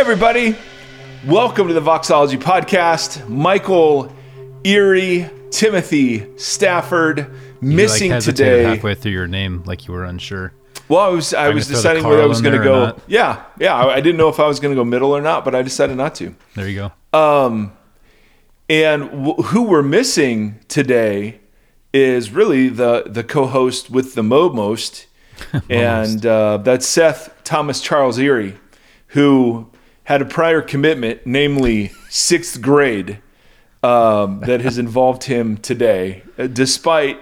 everybody. Welcome to the Voxology Podcast. Michael, Erre, Timothy, Stafford, missing you like today. halfway through your name, like you were unsure. Well, I was I was to throw the deciding whether I was going to go. not. Yeah, yeah. I, I didn't know if I was going to go middle or not, but I decided not to. There you go. Uh, And w- who we're missing today is really the the co-host with the mo most, and uh, that's Seth Thomas Charles Erre, who had a prior commitment, namely sixth grade, um, that has involved him today, uh, despite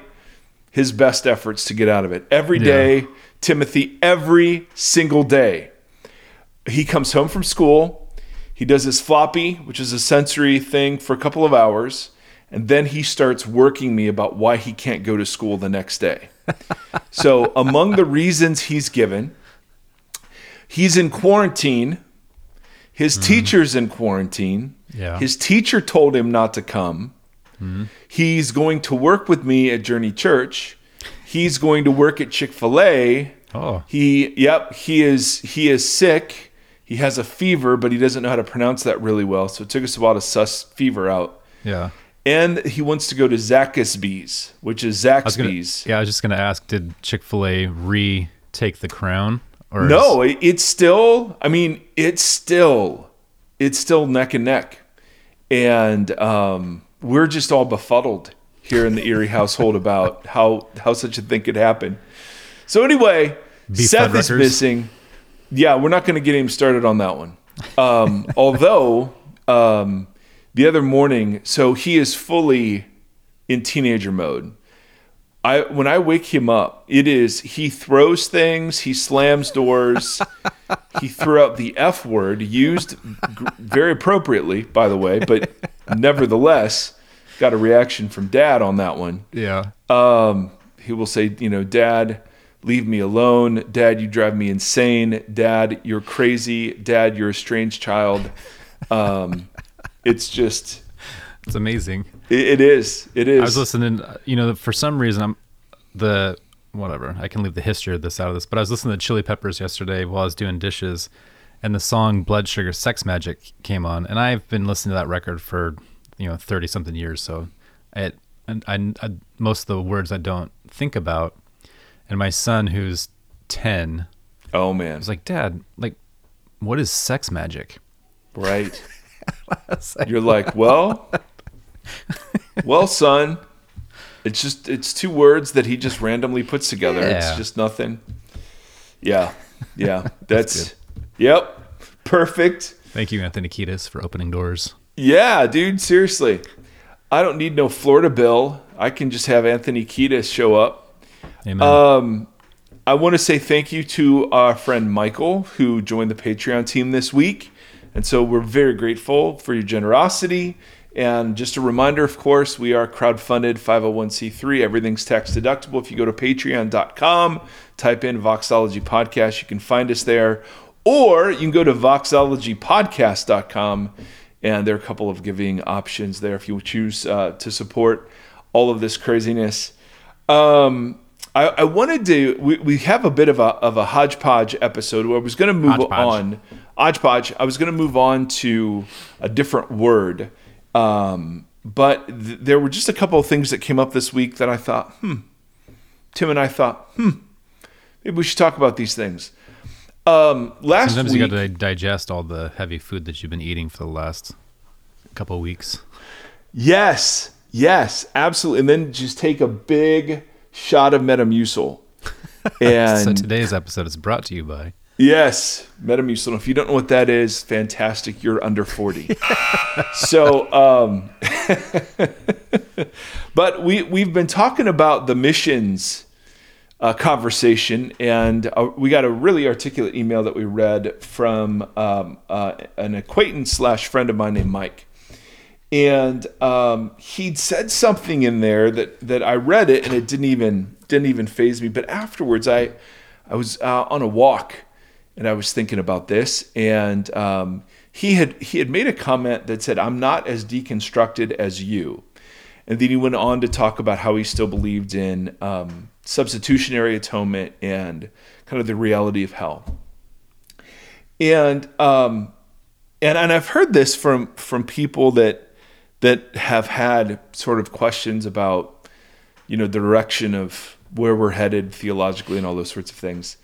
his best efforts to get out of it. Every day, Yeah. Timothy, every single day he comes home from school. He does his floppy, which is a sensory thing, for a couple of hours. And then he starts working me about why he can't go to school the next day. so, among the reasons he's given, he's in quarantine. His mm-hmm. teacher's in quarantine. Yeah. His teacher told him not to come. Mm-hmm. He's going to work with me at Journey Church. He's going to work at Chick fil A. Oh, He, yep, he is he is sick. He has a fever, but he doesn't know how to pronounce that really well. So it took us a while to suss fever out. yeah. And he wants to go to Zaxby's, which is I was gonna, Zaxby's. yeah, I was just gonna ask, did Chick Fil A retake the crown? Or No, it- it's still. I mean, it's still, it's still neck and neck, and um, we're just all befuddled here in the Erre household about how how such a thing could happen. So anyway, Beef Seth is missing. Yeah, we're not going to get him started on that one. Um, although um, the other morning, so he is fully in teenager mode. I when I wake him up, it is he throws things, he slams doors, he threw out the F word, used g- very appropriately, by the way, but nevertheless, got a reaction from Dad on that one. Yeah. Um, he will say, you know, Dad, leave me alone. Dad, you drive me insane. Dad, you're crazy. Dad, you're a strange child. Um, it's just, It's amazing. It, it is, it is. I was listening. You know, for some reason, I'm the whatever. I can leave the history of this out of this, but I was listening to Chili Peppers yesterday while I was doing dishes, and the song "Blood Sugar Sex Magik" came on, and I've been listening to that record for you know thirty something years. So, it and I, I most of the words I don't think about, and my son who's ten oh man, was like, "Dad, like, what is sex magic?" right. You're like, well, well, son, it's just it's two words that he just randomly puts together. It's just nothing. Yeah, yeah, that's, yep, perfect. Thank you, Anthony Kiedis, for opening doors. Yeah, dude, seriously, I don't need no Florida bill. I can just have Anthony Kiedis show up. Amen. Um, I want to say thank you to our friend Michael who joined the Patreon team this week. And so we're very grateful for your generosity. And just a reminder, of course, we are crowdfunded 501c3. Everything's tax deductible. If you go to patreon.com, type in Voxology Podcast, you can find us there. Or you can go to voxologypodcast.com, and there are a couple of giving options there if you choose uh, to support all of this craziness. Um, I, I wanted to. We, we have a bit of a of a hodgepodge episode where I was going to move Hodgepodge. on. Hodgepodge. I was going to move on to a different word, um, but th- there were just a couple of things that came up this week that I thought, hmm. Tim and I thought, hmm, maybe we should talk about these things. Um, last Sometimes week, you got to digest all the heavy food that you've been eating for the last couple of weeks. yes, yes, absolutely, and then just take a big shot of Metamucil. And so today's episode is brought to you by. Yes, Metamucil. If you don't know what that is, fantastic. You're under 40. so, um, but we, we've been talking about the missions uh, conversation, and uh, we got a really articulate email that we read from um, uh, an acquaintance slash friend of mine named Mike. And um, he'd said something in there that, that I read it and it didn't even didn't even phase me. But afterwards, I I was uh, on a walk and I was thinking about this, and um, he had he had made a comment that said, "I'm not as deconstructed as you," and then he went on to talk about how he still believed in um, substitutionary atonement and kind of the reality of hell. And um, and and I've heard this from from people that that have had sort of questions about you know the direction of where we're headed theologically and all those sorts of things.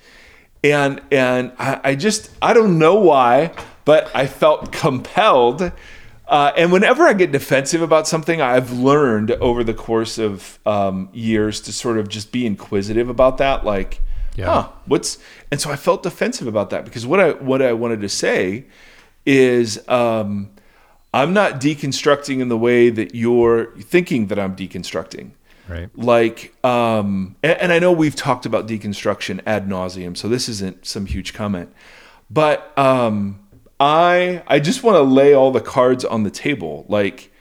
And and I, I just I don't know why, but I felt compelled. Uh, and whenever I get defensive about something, I've learned over the course of um, years to sort of just be inquisitive about that. Like, Yeah. huh, what's? And so I felt defensive about that because what I what I wanted to say is um, I'm not deconstructing in the way that you're thinking that I'm deconstructing Right. like um and, and i know we've talked about deconstruction ad nauseum so this isn't some huge comment but um i i just want to lay all the cards on the table. Like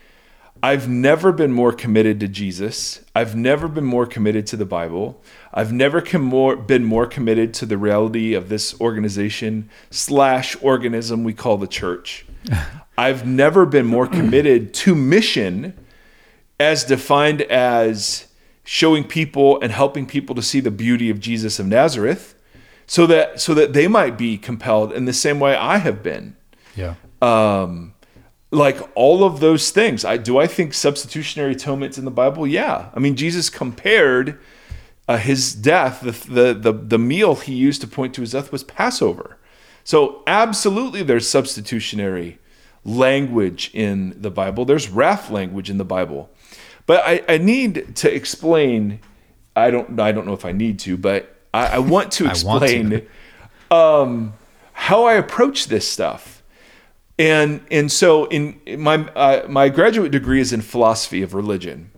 i've never been more committed to jesus. I've never been more committed to the bible. I've never com- more, been more committed to the reality of this organization slash organism we call the church. I've never been more committed to mission as defined as showing people and helping people to see the beauty of Jesus of Nazareth so that so that they might be compelled in the same way I have been. Yeah. um like all of those things. I do I think substitutionary atonement's in the Bible? Yeah. I mean Jesus compared uh, his death the, the the the meal he used to point to his death was Passover. So absolutely there's substitutionary language in the Bible. There's wrath language in the Bible but I, I need to explain. I don't. I don't know if I need to, but I, I want to I want to. explain um, how I approach this stuff. And and so in in my uh, my graduate degree is in philosophy of religion,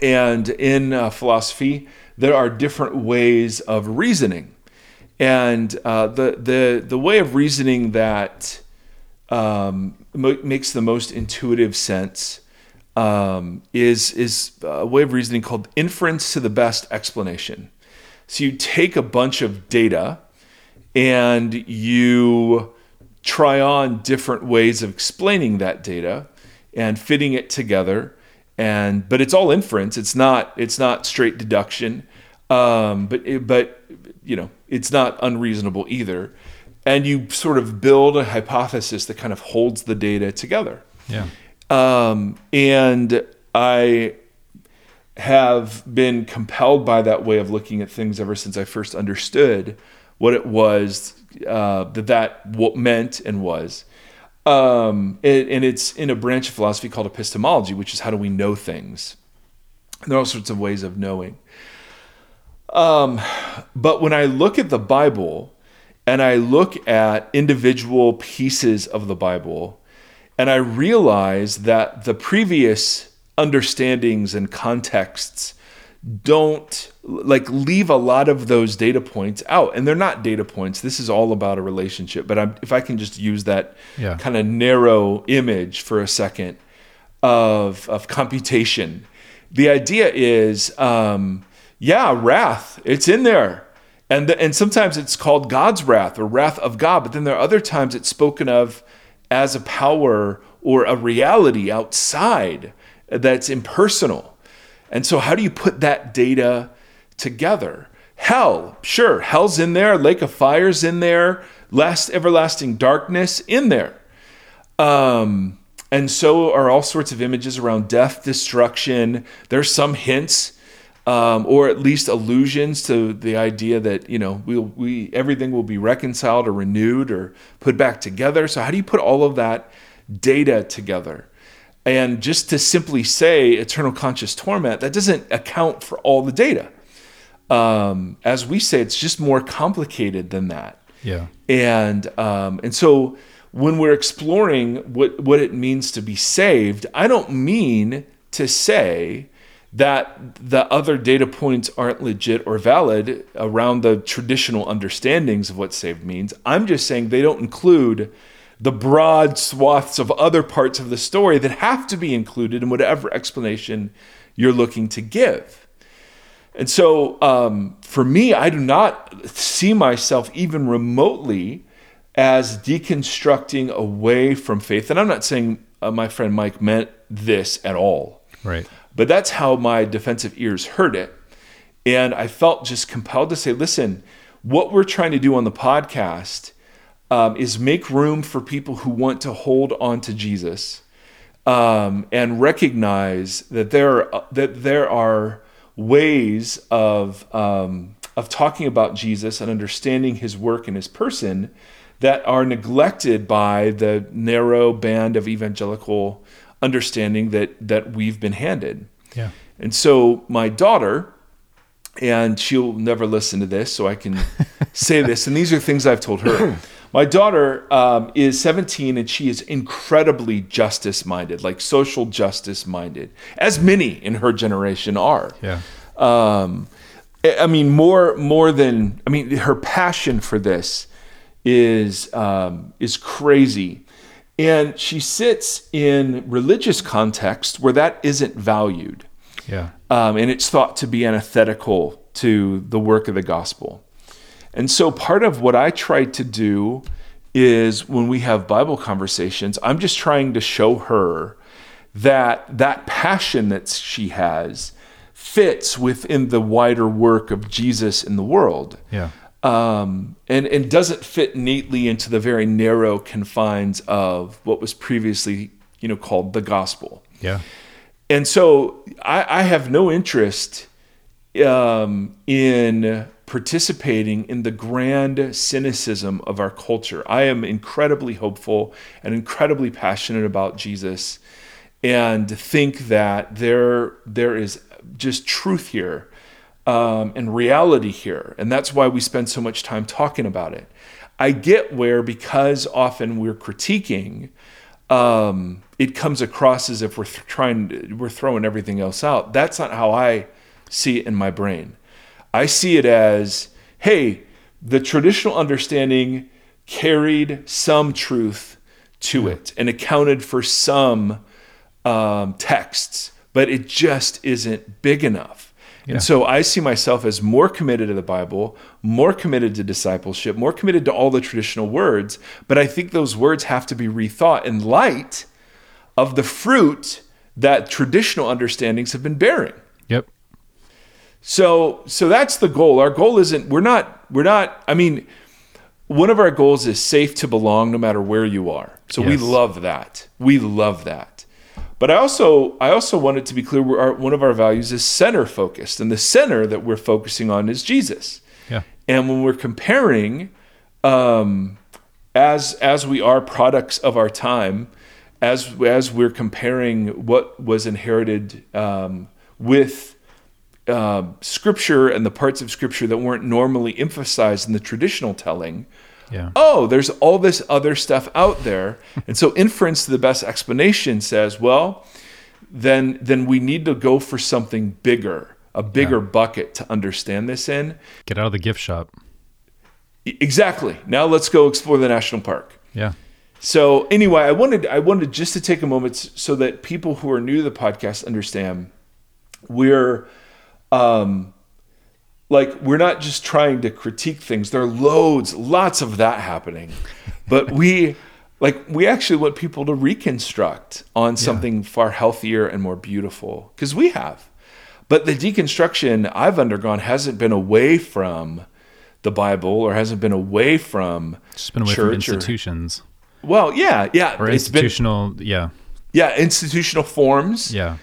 and in uh, philosophy there are different ways of reasoning, and uh, the the the way of reasoning that um, mo- makes the most intuitive sense um, is is a way of reasoning called inference to the best explanation. So you take a bunch of data and you try on different ways of explaining that data and fitting it together and but it's all inference it's not it's not straight deduction um, but it, but you know it's not unreasonable either and you sort of build a hypothesis that kind of holds the data together Yeah. Um, and I have been compelled by that way of looking at things ever since I first understood what it was uh, that that what meant and was. Um, and, and it's in a branch of philosophy called epistemology, which is how do we know things. And there are all sorts of ways of knowing. Um, but when I look at the Bible and I look at individual pieces of the Bible, and I realize that the previous understandings and contexts don't like leave a lot of those data points out. And they're not data points. This is all about a relationship. But I'm, if i can just use that Yeah. kind of narrow image for a second of of computation. The idea is um yeah wrath. It's in there. And the, and sometimes it's called god's wrath or wrath of god. But then there are other times it's spoken of as a power or a reality outside that's impersonal and so, how do you put that data together? Hell, sure, hell's in there, lake of fire's in there, last everlasting darkness in there. Um, and so are all sorts of images around death, destruction. There's some hints, um, or at least allusions to the idea that you know we'll, we everything will be reconciled or renewed or put back together. So how do you put all of that data together? And just to simply say eternal conscious torment, that doesn't account for all the data. Um, as we say, it's just more complicated than that. Yeah. And um, and so when we're exploring what what it means to be saved, I don't mean to say that the other data points aren't legit or valid around the traditional understandings of what saved means. I'm just saying they don't include the broad swaths of other parts of the story that have to be included in whatever explanation you're looking to give. And so, um, for me, I do not see myself even remotely as deconstructing away from faith. And I'm not saying uh, my friend Mike meant this at all, Right. But that's how my defensive ears heard it. And I felt just compelled to say, listen, what we're trying to do on the podcast um, is make room for people who want to hold on to Jesus um, and recognize that there are, that there are ways of um, of talking about Jesus and understanding His work and His person that are neglected by the narrow band of evangelical understanding that that we've been handed. Yeah. And so my daughter, and she'll never listen to this, so I can say this. And these are things I've told her. My daughter um, is 17 and she is incredibly justice minded, like social justice minded, as many in her generation are. Yeah. Um, I mean, more more than I mean, her passion for this is um, is crazy, and she sits in religious context where that isn't valued, Yeah. um, and it's thought to be antithetical to the work of the gospel. And so, part of what I try to do is when we have Bible conversations, I'm just trying to show her that that passion that she has fits within the wider work of Jesus in the world Yeah. Um, and and doesn't fit neatly into the very narrow confines of what was previously you know called the gospel. Yeah. And so I, I have no interest um, in participating in the grand cynicism of our culture. I am incredibly hopeful and incredibly passionate about Jesus, and think that there there is just truth here um, and reality here, and that's why we spend so much time talking about it. I get where because often we're critiquing um, it comes across as if we're th- trying to, we're throwing everything else out. That's not how I see it in my brain. I see it as, hey, the traditional understanding carried some truth to it and accounted for some um, texts, but it just isn't big enough. Yeah. And so I see myself as more committed to the Bible, more committed to discipleship, more committed to all the traditional words, but I think those words have to be rethought in light of the fruit that traditional understandings have been bearing. Yep. So so that's the goal. Our goal isn't we're not we're not I mean one of our goals is safe to belong no matter where you are. So we love that. We love that. But I also I also want it to be clear our, one of our values is center focused and the center that we're focusing on is Jesus. Yeah. And when we're comparing, um, as as we are products of our time, as as we're comparing what was inherited um, with uh, Scripture and the parts of Scripture that weren't normally emphasized in the traditional telling, Yeah. oh, there's all this other stuff out there. And so inference to the best explanation says, well, then then we need to go for something bigger, a bigger bucket to understand this in. Get out of the gift shop. Exactly. Now let's go explore the national park. Yeah. So anyway, I wanted I wanted just to take a moment so that people who are new to the podcast understand we're um like we're not just trying to critique things. There are loads, lots of that happening. But we like we actually want people to reconstruct on something far healthier and more beautiful because we have. But the deconstruction I've undergone hasn't been away from the Bible or hasn't been away from Just been away from church or- institutions well, yeah, yeah. or it's been institutional. yeah. yeah, institutional forms. Yeah.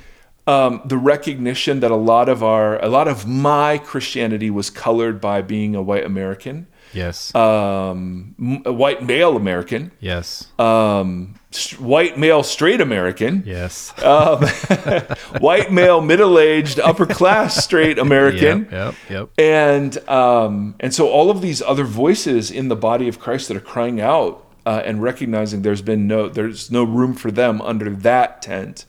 Um, the recognition that a lot of our, a lot of my Christianity was colored by being a white American, Yes. um, a white male American, yes. um, white male straight American, yes. um, white male middle aged upper class straight American. Yep. Yep. Yep. and um, and so all of these other voices in the body of Christ that are crying out uh, and recognizing there's been no there's no room for them under that tent.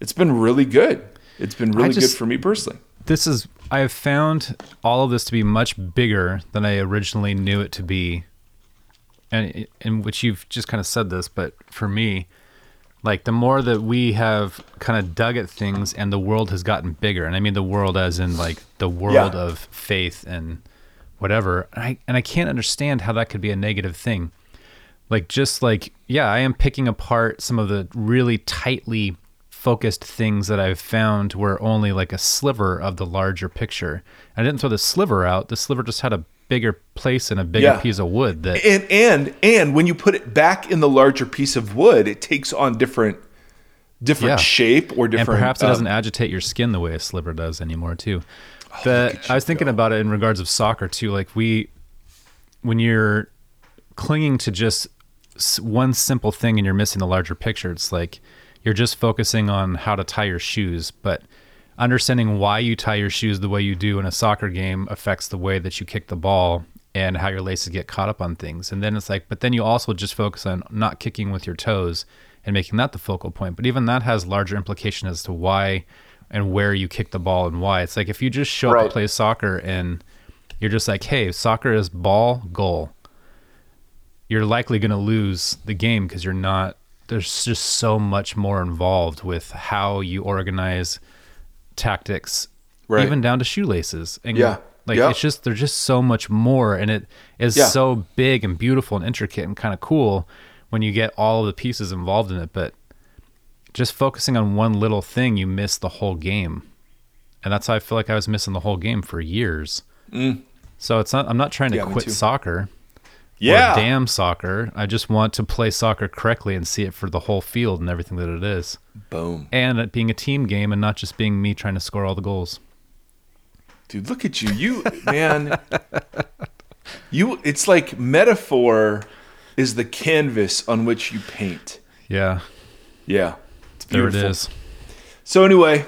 It's been really good. It's been really just- good for me personally. this is I have found all of this to be much bigger than I originally knew it to be. And in which you've just kind of said this, but for me, like the more that we have kind of dug at things and the world has gotten bigger, and I mean the world as in like the world Yeah. of faith and whatever. And I and I can't understand how that could be a negative thing. Like just like yeah, I am picking apart some of the really tightly focused things that I've found were only like a sliver of the larger picture. I didn't throw the sliver out. The sliver just had a bigger place in a bigger Yeah. piece of wood that and and and when you put it back in the larger piece of wood, it takes on different different Yeah. shape or and different. perhaps it um, doesn't agitate your skin the way a sliver does anymore too. Oh, the, I was thinking about it in regards of soccer too. Like we, when you're clinging to just one simple thing and you're missing the larger picture, it's like you're just focusing on how to tie your shoes, but understanding why you tie your shoes the way you do in a soccer game affects the way that you kick the ball and how your laces get caught up on things. And then it's like, but then you also just focus on not kicking with your toes and making that the focal point. But even that has larger implication as to why and where you kick the ball and why. It's like if you just show up Right. to play soccer and you're just like, hey, soccer is ball, goal. You're likely going to lose the game because you're not. There's just so much more involved with how you organize tactics, Right. even down to shoelaces. And Yeah. like Yeah. it's just there's just so much more, and it is Yeah. so big and beautiful and intricate and kind of cool when you get all of the pieces involved in it. But just focusing on one little thing, you miss the whole game, and that's how I feel like I was missing the whole game for years. So it's not. I'm not trying to Mm. Yeah, quit soccer. Yeah, damn soccer. I just want to play soccer correctly and see it for the whole field and everything that it is. boom, And it being a team game and not just being me trying to score all the goals. dude. Look at you, you man. you, it's like metaphor is the canvas on which you paint. Yeah. Yeah, it's There it is. So anyway,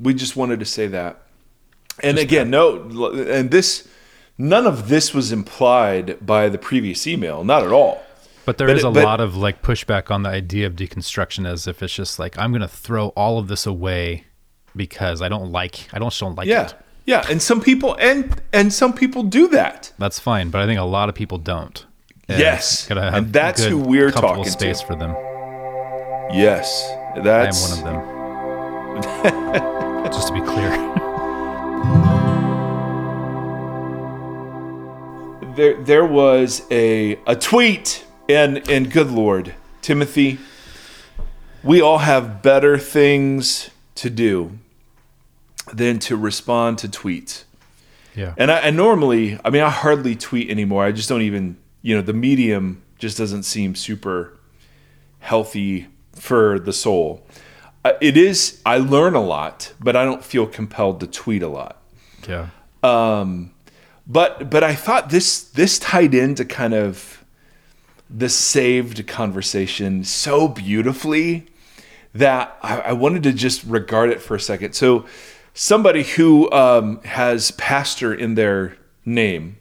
we just wanted to say that. And again, no, and this, none of this was implied by the previous email, not at all. But there But is a but- lot of like pushback on the idea of deconstruction as if it's just like I'm gonna throw all of this away because I don't like I don't don't like Yeah, it. yeah, and some people and and some people do that. That's fine, but I think a lot of people don't. And Yes, and that's good, who we're talking space to. for them. Yes, I am that's one of them. just to be clear. There there was a a tweet and and good lord timothy we all have better things to do than to respond to tweets Yeah. and i and normally i mean i hardly tweet anymore i just don't even you know the medium just doesn't seem super healthy for the soul Uh, it is i learn a lot but i don't feel compelled to tweet a lot yeah. But but I thought this this tied into kind of the saved conversation so beautifully that I, I wanted to just regard it for a second. So somebody who um, has pastor in their name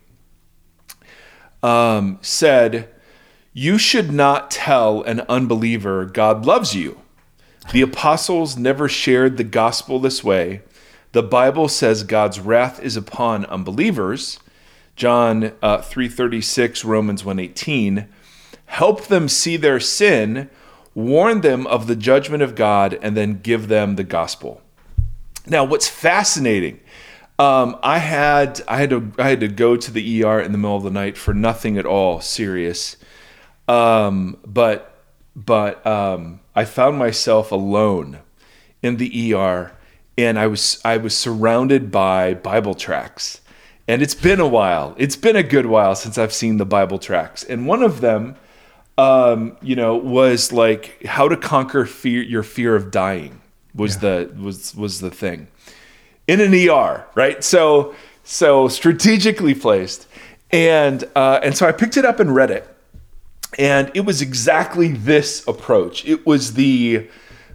um, said, "You should not tell an unbeliever God loves you." The apostles never shared the gospel this way. The Bible says God's wrath is upon unbelievers. John uh, 3:36, Romans 1:18. Help them see their sin, warn them of the judgment of God, and then give them the gospel. Now, what's fascinating? Um, I had I had to I had to go to the ER in the middle of the night for nothing at all serious, um, but but um, I found myself alone in the ER, and I was I was surrounded by Bible tracts, and it's been a while. It's been a good while since I've seen the Bible tracts, and one of them, um, you know, was like how to conquer fear your fear of dying was the was was the thing in an ER, right? So so strategically placed, and uh, and so I picked it up and read it, and it was exactly this approach. It was the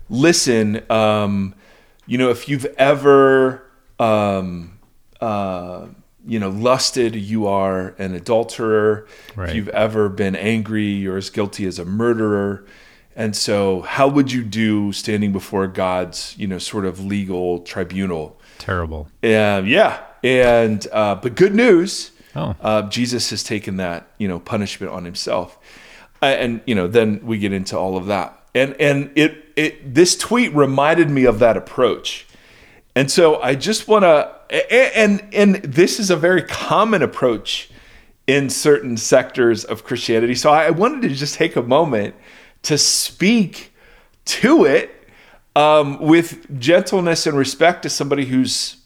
listen, um, you know, if you've ever um, uh, you know lusted, you are an adulterer. Right. If you've ever been angry, you're as guilty as a murderer. And so, how would you do standing before God's, you know, sort of legal tribunal? Terrible. And yeah, and uh, but good news, Oh. uh, Jesus has taken that you know punishment on himself, Uh, and you know then we get into all of that, and and it it this tweet reminded me of that approach, and so I just want to and and this is a very common approach in certain sectors of Christianity, so I wanted to just take a moment to speak to it um, with gentleness and respect to somebody who's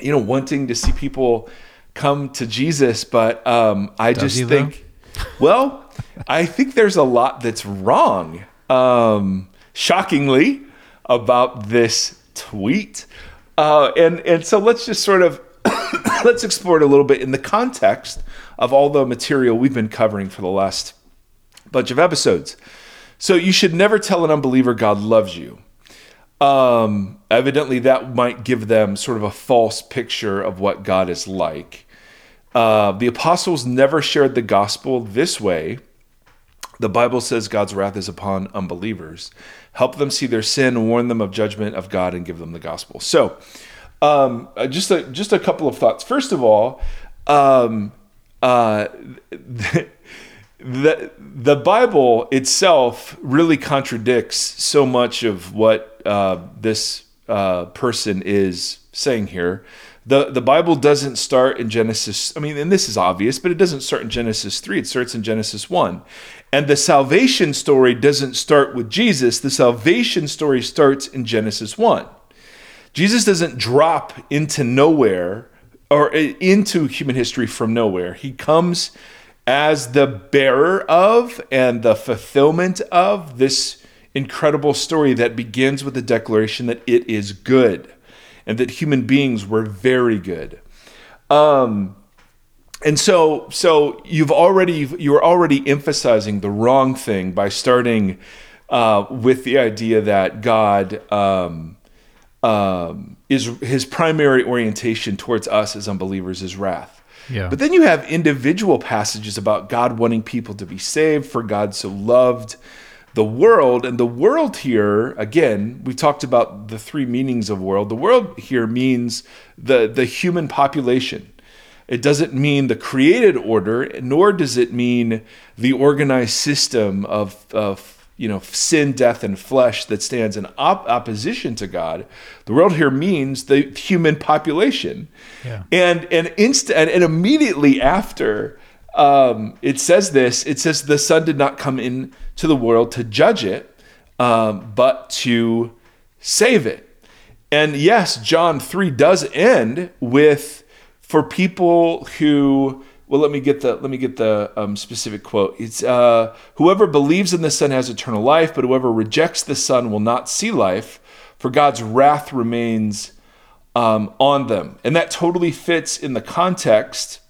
you know wanting to see people come to Jesus, but um, I Does just though? think, well, I think there's a lot that's wrong, um, shockingly, about this tweet. Uh, and and so let's just sort of let's explore it a little bit in the context of all the material we've been covering for the last bunch of episodes. So you should never tell an unbeliever God loves you. Um, evidently, that might give them sort of a false picture of what God is like. Uh, the apostles never shared the gospel this way. The Bible says God's wrath is upon unbelievers. Help them see their sin, warn them of judgment of God, and give them the gospel. So, um, uh, just a just a couple of thoughts. First of all, um, uh, the the Bible itself really contradicts so much of what uh, this uh, person is saying here. The The Bible doesn't start in Genesis. I mean, and this is obvious, but it doesn't start in Genesis three. It starts in Genesis one, and the salvation story doesn't start with Jesus. The salvation story starts in Genesis one. Jesus doesn't drop into nowhere or into human history from nowhere. He comes as the bearer of and the fulfillment of this incredible story that begins with the declaration that it is good and that human beings were very good. Um, and so, so you've already you're already emphasizing the wrong thing by starting uh, with the idea that God um, um, is his primary orientation towards us as unbelievers is wrath. Yeah. But then you have individual passages about God wanting people to be saved, for God so loved the world. And the world here, again, we talked about the three meanings of world. The world here means the, the human population. It doesn't mean the created order, nor does it mean the organized system of, of you know sin, death, and flesh that stands in op- opposition to God. The world here means the human population, Yeah. and and inst- and, and immediately after um, it says this, it says the Son did not come into the world to judge it, um, but to save it. And yes, John 3 does end with for people who well let me get the let me get the um, specific quote it's uh, whoever believes in the son has eternal life but whoever rejects the son will not see life for god's wrath remains um, on them and that totally fits in the context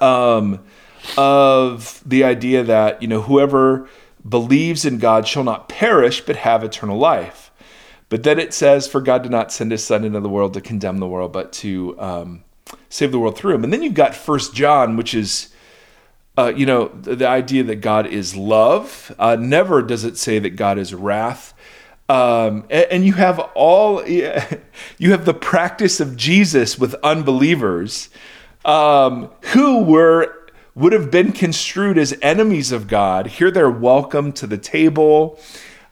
um, of the idea that you know whoever believes in god shall not perish but have eternal life. But then it says for god did not send his son into the world to condemn the world but to um, save the world through him. And then you've got first john which is uh, you know the, the idea that god is love. Uh, never does it say that god is wrath. Um, and, and you have all you have the practice of jesus with unbelievers um, who were would have been construed as enemies of God. Here they're welcome to the table.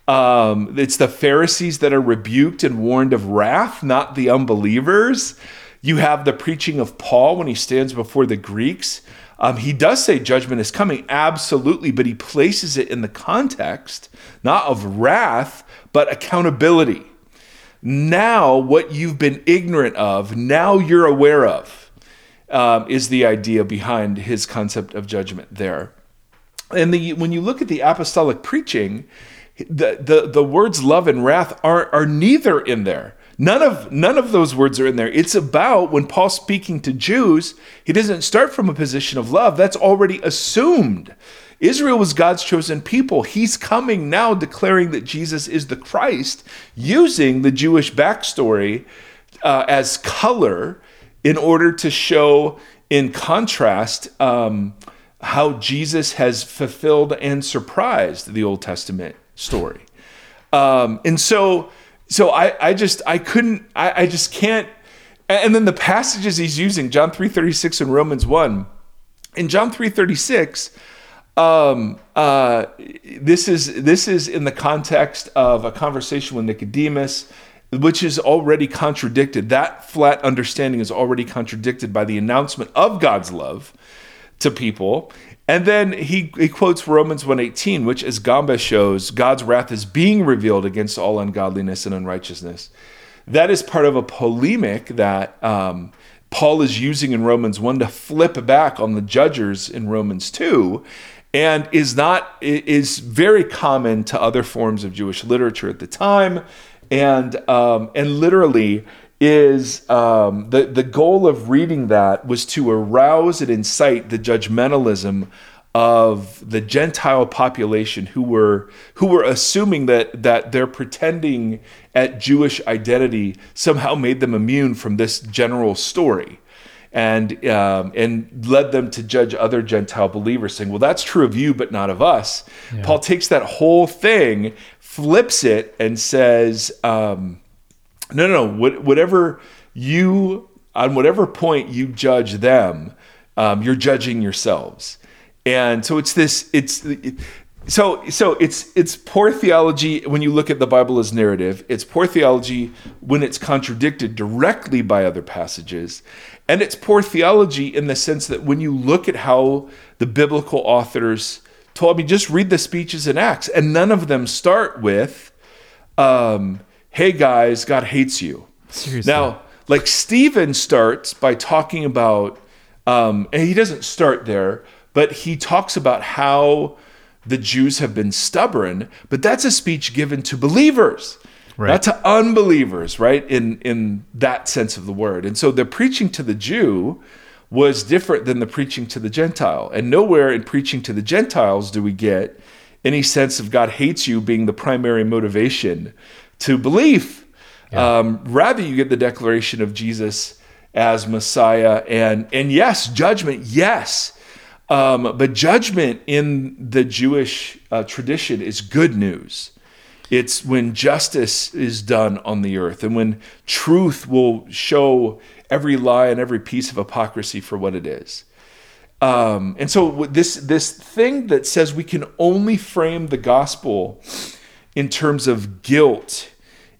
Um, it's the Pharisees that are rebuked and warned of wrath, not the unbelievers. You have the preaching of Paul when he stands before the Greeks. Um, he does say judgment is coming, absolutely, but he places it in the context not of wrath, but accountability. Now, what you've been ignorant of, now you're aware of um, is the idea behind his concept of judgment there. And the, when you look at the apostolic preaching, the, the, the words love and wrath are, are neither in there. None of none of those words are in there. It's about when Paul's speaking to Jews, he doesn't start from a position of love. That's already assumed. Israel was God's chosen people. He's coming now declaring that Jesus is the Christ, using the Jewish backstory uh, as color in order to show, in contrast, um, how Jesus has fulfilled and surprised the Old Testament story. Um, and so, so I, I just, I couldn't, I, I just can't. And then the passages he's using, John 3.36 and Romans 1. In John 3.36, um, uh, this is this is in the context of a conversation with Nicodemus, which is already contradicted. That flat understanding is already contradicted by the announcement of God's love to people. And then he, he quotes Romans 1:18, which as Gamba shows, God's wrath is being revealed against all ungodliness and unrighteousness. That is part of a polemic that um, Paul is using in Romans 1 to flip back on the judges in Romans 2 and is not is very common to other forms of Jewish literature at the time and um, and literally is um, the the goal of reading that was to arouse and incite the judgmentalism of the Gentile population who were who were assuming that that their pretending at Jewish identity somehow made them immune from this general story. And um, and led them to judge other Gentile believers, saying, "Well, that's true of you, but not of us." Yeah. Paul takes that whole thing, flips it, and says, um, "No, no, no. Whatever you on whatever point you judge them, um, you're judging yourselves." and so it's this it's so so it's it's poor theology when you look at the bible as narrative it's poor theology when it's contradicted directly by other passages and it's poor theology in the sense that when you look at how the biblical authors told me just read the speeches in acts and none of them start with um, hey guys god hates you Seriously. now like stephen starts by talking about um, and he doesn't start there but he talks about how the Jews have been stubborn, but that's a speech given to believers. Right. Not to unbelievers, right? In in that sense of the word. And so they're preaching to the Jew was different than the preaching to the Gentile. And nowhere in preaching to the Gentiles do we get any sense of God hates you being the primary motivation to belief. Yeah. Um, rather, you get the declaration of Jesus as Messiah, and and yes, judgment, yes, um, but judgment in the Jewish uh, tradition is good news. It's when justice is done on the earth and when truth will show every lie and every piece of hypocrisy for what it is. Um, and so this this thing that says we can only frame the gospel in terms of guilt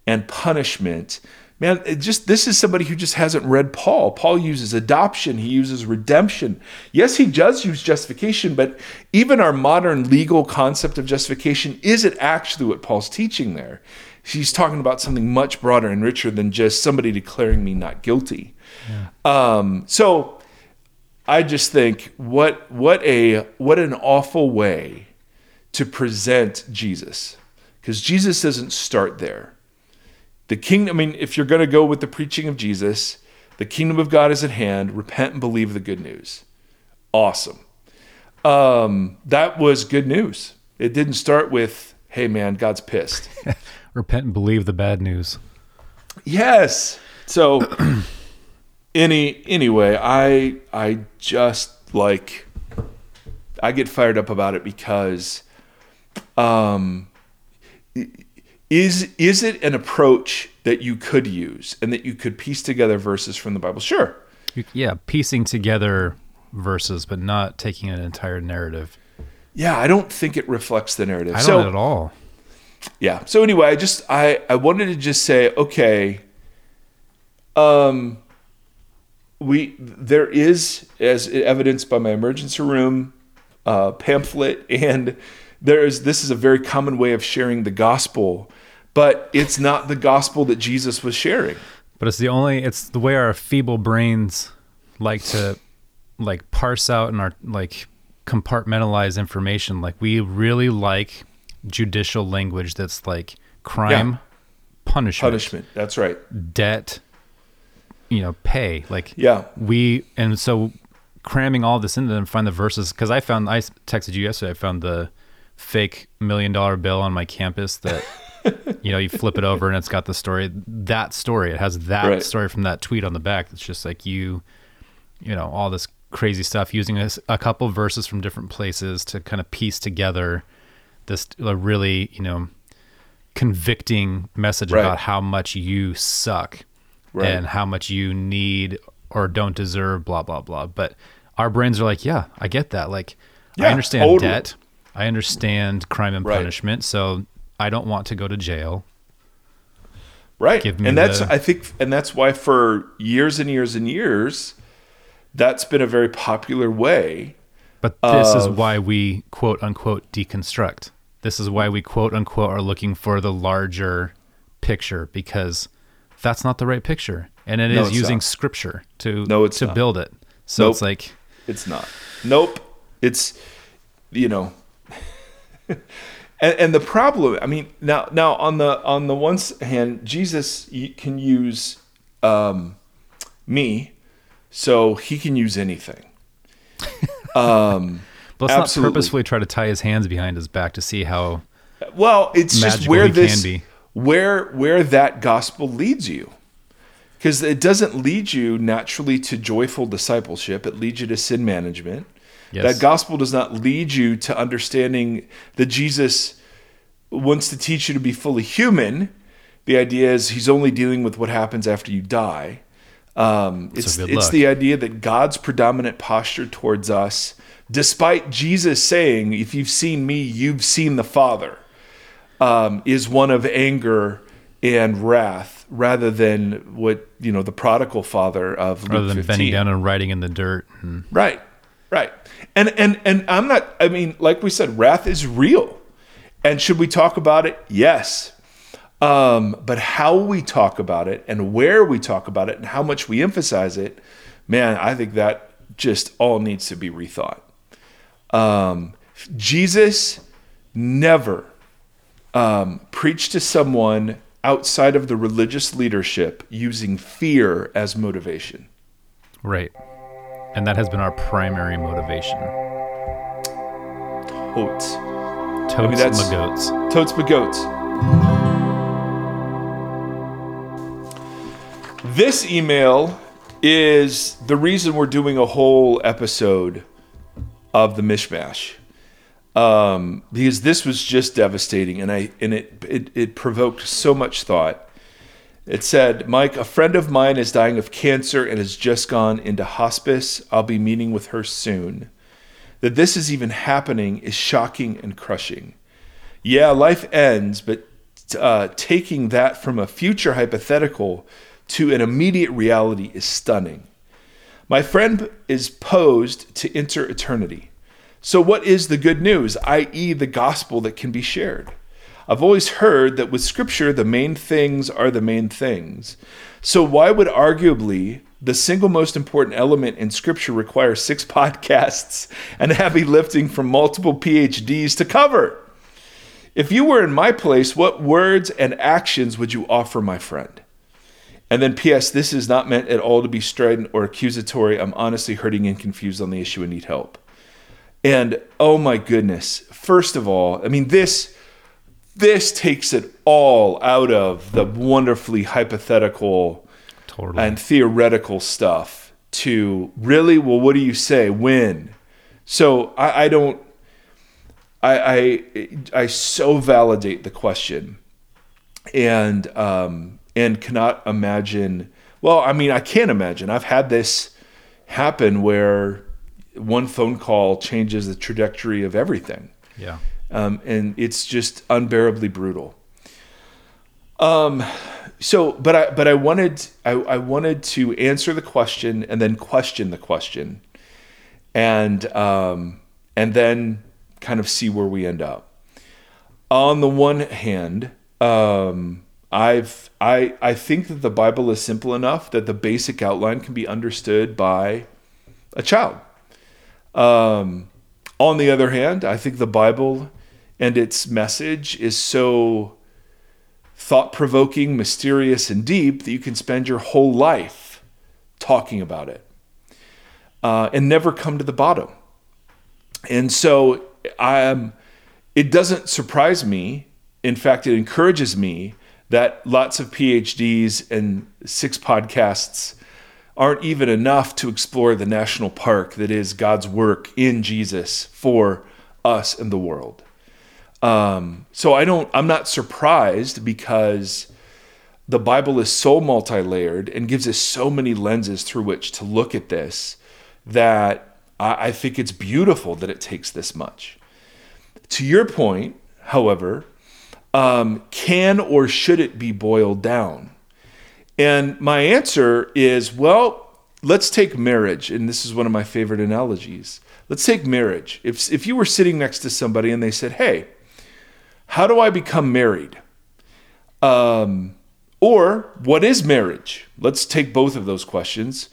and punishment man just this is somebody who just hasn't read paul. Paul uses adoption. He uses redemption. Yes he does use justification but even our modern legal concept of justification isn't actually what paul's teaching there. He's talking about something much broader and richer than just somebody declaring me not guilty yeah. um, so i just think what what a what an awful way to present jesus because jesus doesn't start there the kingdom, I mean, if you're going to go with the preaching of Jesus, the kingdom of God is at hand. Repent and believe the good news. Awesome. Um, that was good news. It didn't start with, hey, man, God's pissed. Repent and believe the bad news. Yes. So, any anyway, I I just like I get fired up about it because um is is it an approach that you could use and that you could piece together verses from the Bible? Sure. Yeah, piecing together verses, but not taking an entire narrative. Yeah, I don't think it reflects the narrative. I don't so, at all. Yeah. So anyway, I just I I wanted to just say, okay, um, we there is as evidenced by my emergency room uh, pamphlet and there is this is a very common way of sharing the gospel but it's not the gospel that Jesus was sharing. But it's the only it's the way our feeble brains like to like parse out and our like compartmentalize information. Like we really like judicial language that's like crime, yeah. punishment, punishment. That's right. Debt, you know, pay. Like yeah, we and so cramming all this into them, find the verses because I found I texted you yesterday. I found the fake million dollar bill on my campus that you know, you flip it over and it's got the story, that story. It has that right. story from that tweet on the back. It's just like you, you know, all this crazy stuff using a, a couple verses from different places to kind of piece together this really, you know, convicting message right. about how much you suck right. and how much you need or don't deserve, blah, blah, blah. But our brains are like, yeah, I get that. Like, yeah, I understand totally. debt. I understand crime and punishment. So I don't want to go to jail. Right. and that's the... I think and that's why for years and years and years that's been a very popular way. But this of... is why we quote unquote deconstruct. This is why we quote unquote are looking for the larger picture because that's not the right picture, and it No, is using not. scripture to No, it's to not. build it. So Nope. it's like It's not. Nope. It's you know. and, and the problem, I mean, now now on the on the one hand, Jesus can use um, me, so he can use anything. Um, let's Absolutely. not purposefully try to tie his hands behind his back to see how well, it's just where he this can be. Where where that gospel leads you. Because it doesn't lead you naturally to joyful discipleship. It leads you to sin management. Yes. That gospel does not lead you to understanding that Jesus wants to teach you to be fully human. The idea is he's only dealing with what happens after you die. Um, it's it's the idea that God's predominant posture towards us, despite Jesus saying, "If you've seen me, you've seen the Father," um, is one of anger and wrath, rather than what you know the prodigal father of Luke rather than 15. bending down and writing in the dirt. And Right. Right. And and and I'm not I mean, like we said, wrath is real. And should we talk about it? Yes. Um, but how we talk about it and where we talk about it and how much we emphasize it, man, I think that just all needs to be rethought. Um, Jesus never um, preached to someone outside of the religious leadership using fear as motivation. right. And that has been our primary motivation. Totes. Totes that's- my goats. Totes. This email is the reason we're doing a whole episode of the mishmash. Um, because this was just devastating and I and it, it it provoked so much thought. It said, Mike, a friend of mine is dying of cancer and has just gone into hospice. I'll be meeting with her soon. That this is even happening is shocking and crushing. Yeah, life ends, but uh, taking that from a future hypothetical to an immediate reality is stunning. My friend is posed to enter eternity. So, what is the good news, i.e., the gospel that can be shared? I've always heard that with scripture, the main things are the main things. So, why would arguably the single most important element in scripture require six podcasts and heavy lifting from multiple PhDs to cover? If you were in my place, what words and actions would you offer my friend? And then, P.S., this is not meant at all to be strident or accusatory. I'm honestly hurting and confused on the issue and need help. And oh my goodness, first of all, I mean, this this takes it all out of the wonderfully hypothetical Totally. and theoretical stuff to really well what do you say when? So i, I don't I, I i so validate the question. And um and cannot imagine well i mean i can't imagine. I've had this happen where one phone call changes the trajectory of everything yeah. um, and it's just unbearably brutal. Um, so, but I but I wanted I, I wanted to answer the question and then question the question, and um, and then kind of see where we end up. On the one hand, um, I've I I think that the Bible is simple enough that the basic outline can be understood by a child. Um, on the other hand, I think the Bible and its message is so thought provoking, mysterious, and deep that you can spend your whole life talking about it uh, and never come to the bottom. And so I am, it doesn't surprise me. In fact, it encourages me that lots of PhDs and six podcasts aren't even enough to explore the national park that is God's work in Jesus for us and the world. Um, so I don't, I'm not surprised because the Bible is so multi layered and gives us so many lenses through which to look at this that I, I think it's beautiful that it takes this much. To your point, however, um, can or should it be boiled down? And my answer is well, let's take marriage. And this is one of my favorite analogies. Let's take marriage. If, if you were sitting next to somebody and they said, hey, how do I become married? Um, Or what is marriage? Let's take both of those questions.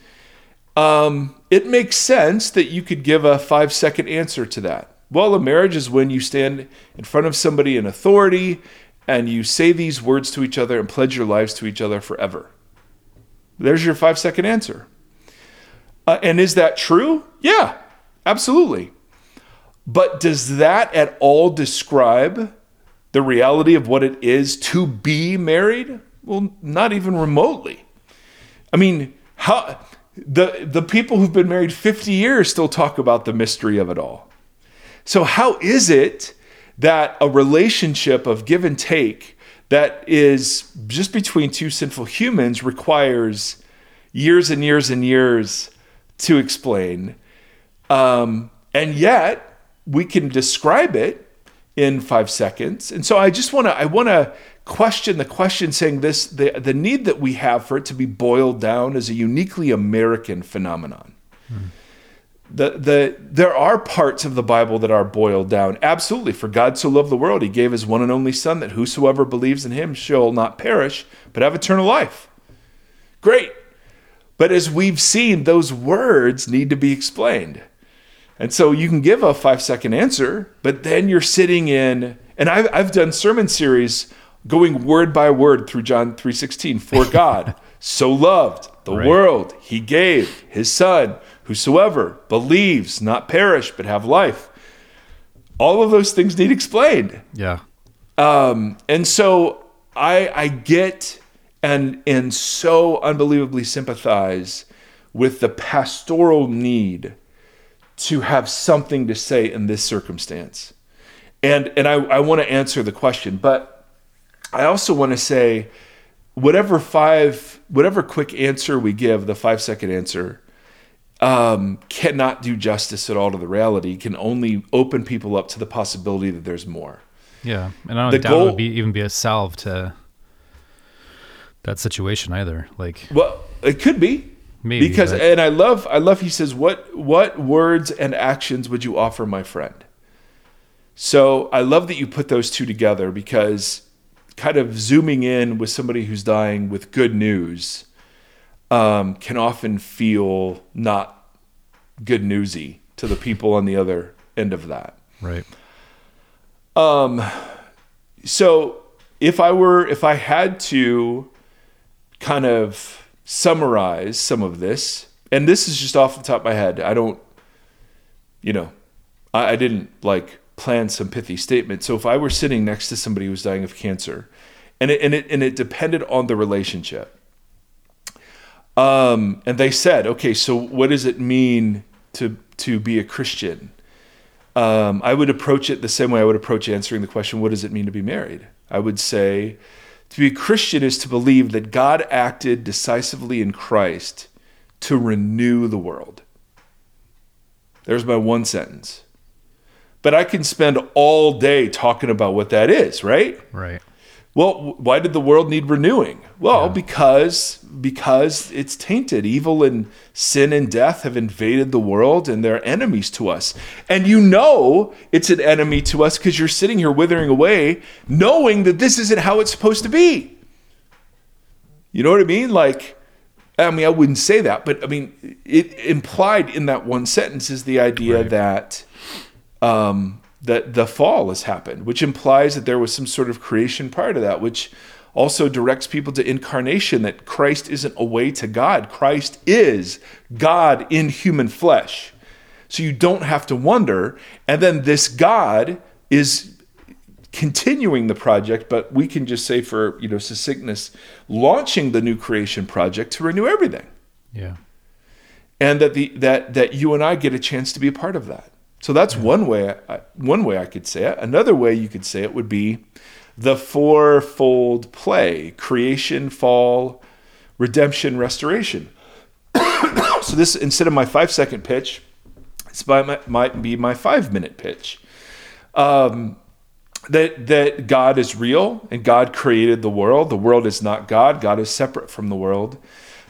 Um, it makes sense that you could give a five second answer to that. Well, a marriage is when you stand in front of somebody in authority and you say these words to each other and pledge your lives to each other forever. There's your five second answer. Uh, and is that true? Yeah, absolutely. But does that at all describe the reality of what it is to be married? Well, not even remotely. I mean, how the the people who've been married 50 years still talk about the mystery of it all. So how is it that a relationship of give and take that is just between two sinful humans requires years and years and years to explain. Um, and yet we can describe it in five seconds. And so I just want to I want to question the question saying this the, the need that we have for it to be boiled down is a uniquely American phenomenon. Hmm. The, the, there are parts of the Bible that are boiled down. Absolutely. For God so loved the world, he gave his one and only Son that whosoever believes in him shall not perish, but have eternal life. Great. But as we've seen, those words need to be explained. And so you can give a five second answer, but then you're sitting in, and I've, I've done sermon series going word by word through John 3:16. For God so loved the right. world, he gave his son, whosoever believes not perish but have life. All of those things need explained. Yeah. Um, and so I I get and and so unbelievably sympathize with the pastoral need to have something to say in this circumstance. And and I, I want to answer the question, but I also want to say whatever five whatever quick answer we give, the five second answer, um, cannot do justice at all to the reality, can only open people up to the possibility that there's more. Yeah. And I don't the doubt goal, it would be even be a salve to that situation either. Like Well, it could be. Maybe, because but... and I love I love he says what what words and actions would you offer my friend? So I love that you put those two together because kind of zooming in with somebody who's dying with good news um, can often feel not good newsy to the people on the other end of that. Right. Um. So if I were if I had to kind of summarize some of this, and this is just off the top of my head. I don't, you know, I, I didn't like plan some pithy statement. So if I were sitting next to somebody who was dying of cancer, and it and it and it depended on the relationship. Um, and they said, okay, so what does it mean to to be a Christian? Um, I would approach it the same way I would approach answering the question, what does it mean to be married? I would say, to be a Christian is to believe that God acted decisively in Christ to renew the world. There's my one sentence. But I can spend all day talking about what that is, right? Right. Well, why did the world need renewing? Well, yeah. because because it's tainted. Evil and sin and death have invaded the world and they're enemies to us. And you know it's an enemy to us because you're sitting here withering away knowing that this isn't how it's supposed to be. You know what I mean? Like I mean, I wouldn't say that, but I mean, it implied in that one sentence is the idea right. that um, that the fall has happened, which implies that there was some sort of creation prior to that, which also directs people to incarnation that Christ isn't a way to God. Christ is God in human flesh. So you don't have to wonder. And then this God is continuing the project, but we can just say for, you know, succinctness, launching the new creation project to renew everything. Yeah. And that the that that you and I get a chance to be a part of that. So that's one way. I, one way I could say it. Another way you could say it would be the fourfold play: creation, fall, redemption, restoration. so this instead of my five second pitch, this might, might be my five minute pitch. Um, that that God is real and God created the world. The world is not God. God is separate from the world.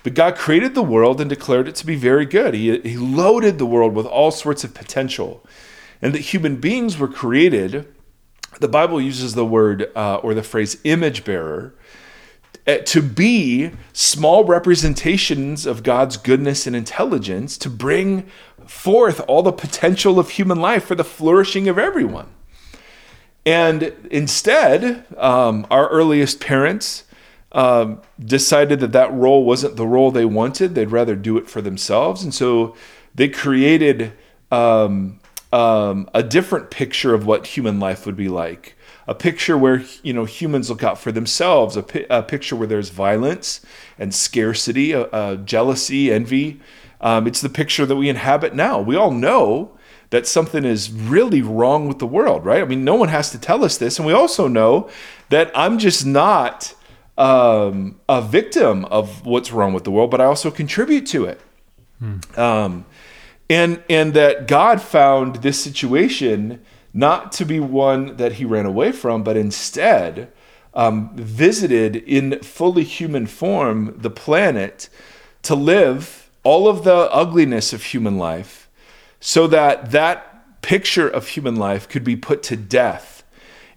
But God created the world and declared it to be very good. He, he loaded the world with all sorts of potential. And that human beings were created, the Bible uses the word uh, or the phrase image bearer uh, to be small representations of God's goodness and intelligence to bring forth all the potential of human life for the flourishing of everyone. And instead, um, our earliest parents um, decided that that role wasn't the role they wanted. They'd rather do it for themselves. And so they created um, um, a different picture of what human life would be like. A picture where you know humans look out for themselves. A, pi- a picture where there's violence and scarcity, uh, uh, jealousy, envy. Um, it's the picture that we inhabit now. We all know that something is really wrong with the world, right? I mean, no one has to tell us this, and we also know that I'm just not um, a victim of what's wrong with the world, but I also contribute to it. Hmm. Um, and and that God found this situation not to be one that He ran away from, but instead um, visited in fully human form the planet to live all of the ugliness of human life, so that that picture of human life could be put to death,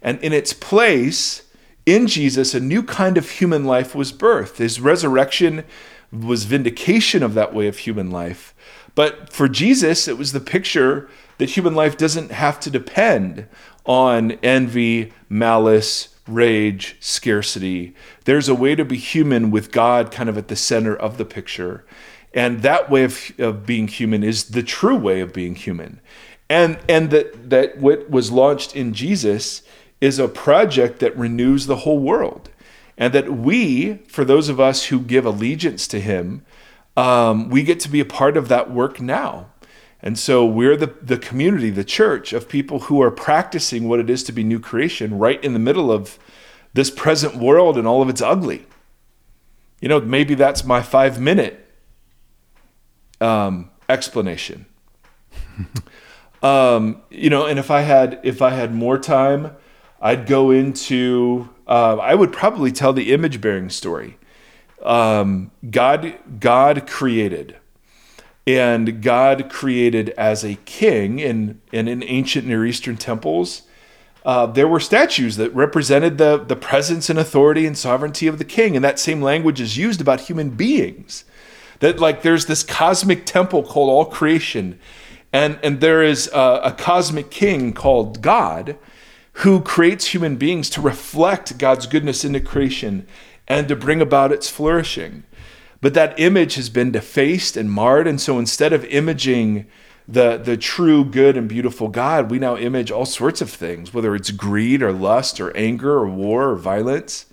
and in its place in Jesus, a new kind of human life was birthed. His resurrection was vindication of that way of human life. But for Jesus, it was the picture that human life doesn't have to depend on envy, malice, rage, scarcity. There's a way to be human with God kind of at the center of the picture. And that way of, of being human is the true way of being human. And, and that, that what was launched in Jesus is a project that renews the whole world. And that we, for those of us who give allegiance to Him, um, we get to be a part of that work now. And so we're the, the community, the church of people who are practicing what it is to be new creation right in the middle of this present world and all of its ugly. You know, maybe that's my five minute um, explanation. um, you know, and if I had if I had more time, I'd go into, uh, I would probably tell the image bearing story. Um, God, God created, and God created as a king. And, in ancient Near Eastern temples, uh, there were statues that represented the, the presence and authority and sovereignty of the king. And that same language is used about human beings. That, like, there's this cosmic temple called all creation, and, and there is a, a cosmic king called God who creates human beings to reflect God's goodness into creation and to bring about its flourishing. But that image has been defaced and marred. And so instead of imaging the, the true, good, and beautiful God, we now image all sorts of things, whether it's greed or lust or anger or war or violence.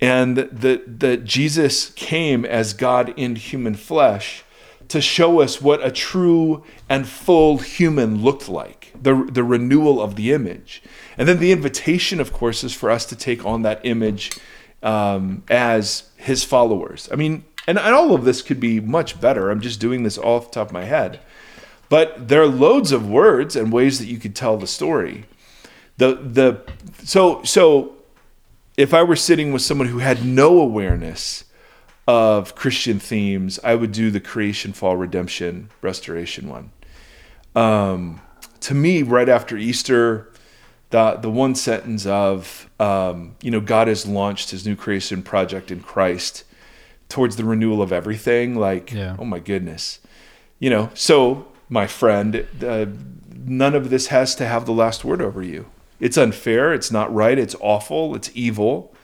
And that, that Jesus came as God in human flesh to show us what a true and full human looked like, the, the renewal of the image. And then the invitation, of course, is for us to take on that image um, as his followers. I mean, and, and all of this could be much better. I'm just doing this off the top of my head. But there are loads of words and ways that you could tell the story. The the so so if I were sitting with someone who had no awareness of Christian themes, I would do the creation, fall, redemption, restoration one. Um, to me, right after Easter, the the one sentence of um, you know God has launched His new creation project in Christ towards the renewal of everything. Like, yeah. oh my goodness, you know. So, my friend, uh, none of this has to have the last word over you. It's unfair. It's not right. It's awful. It's evil.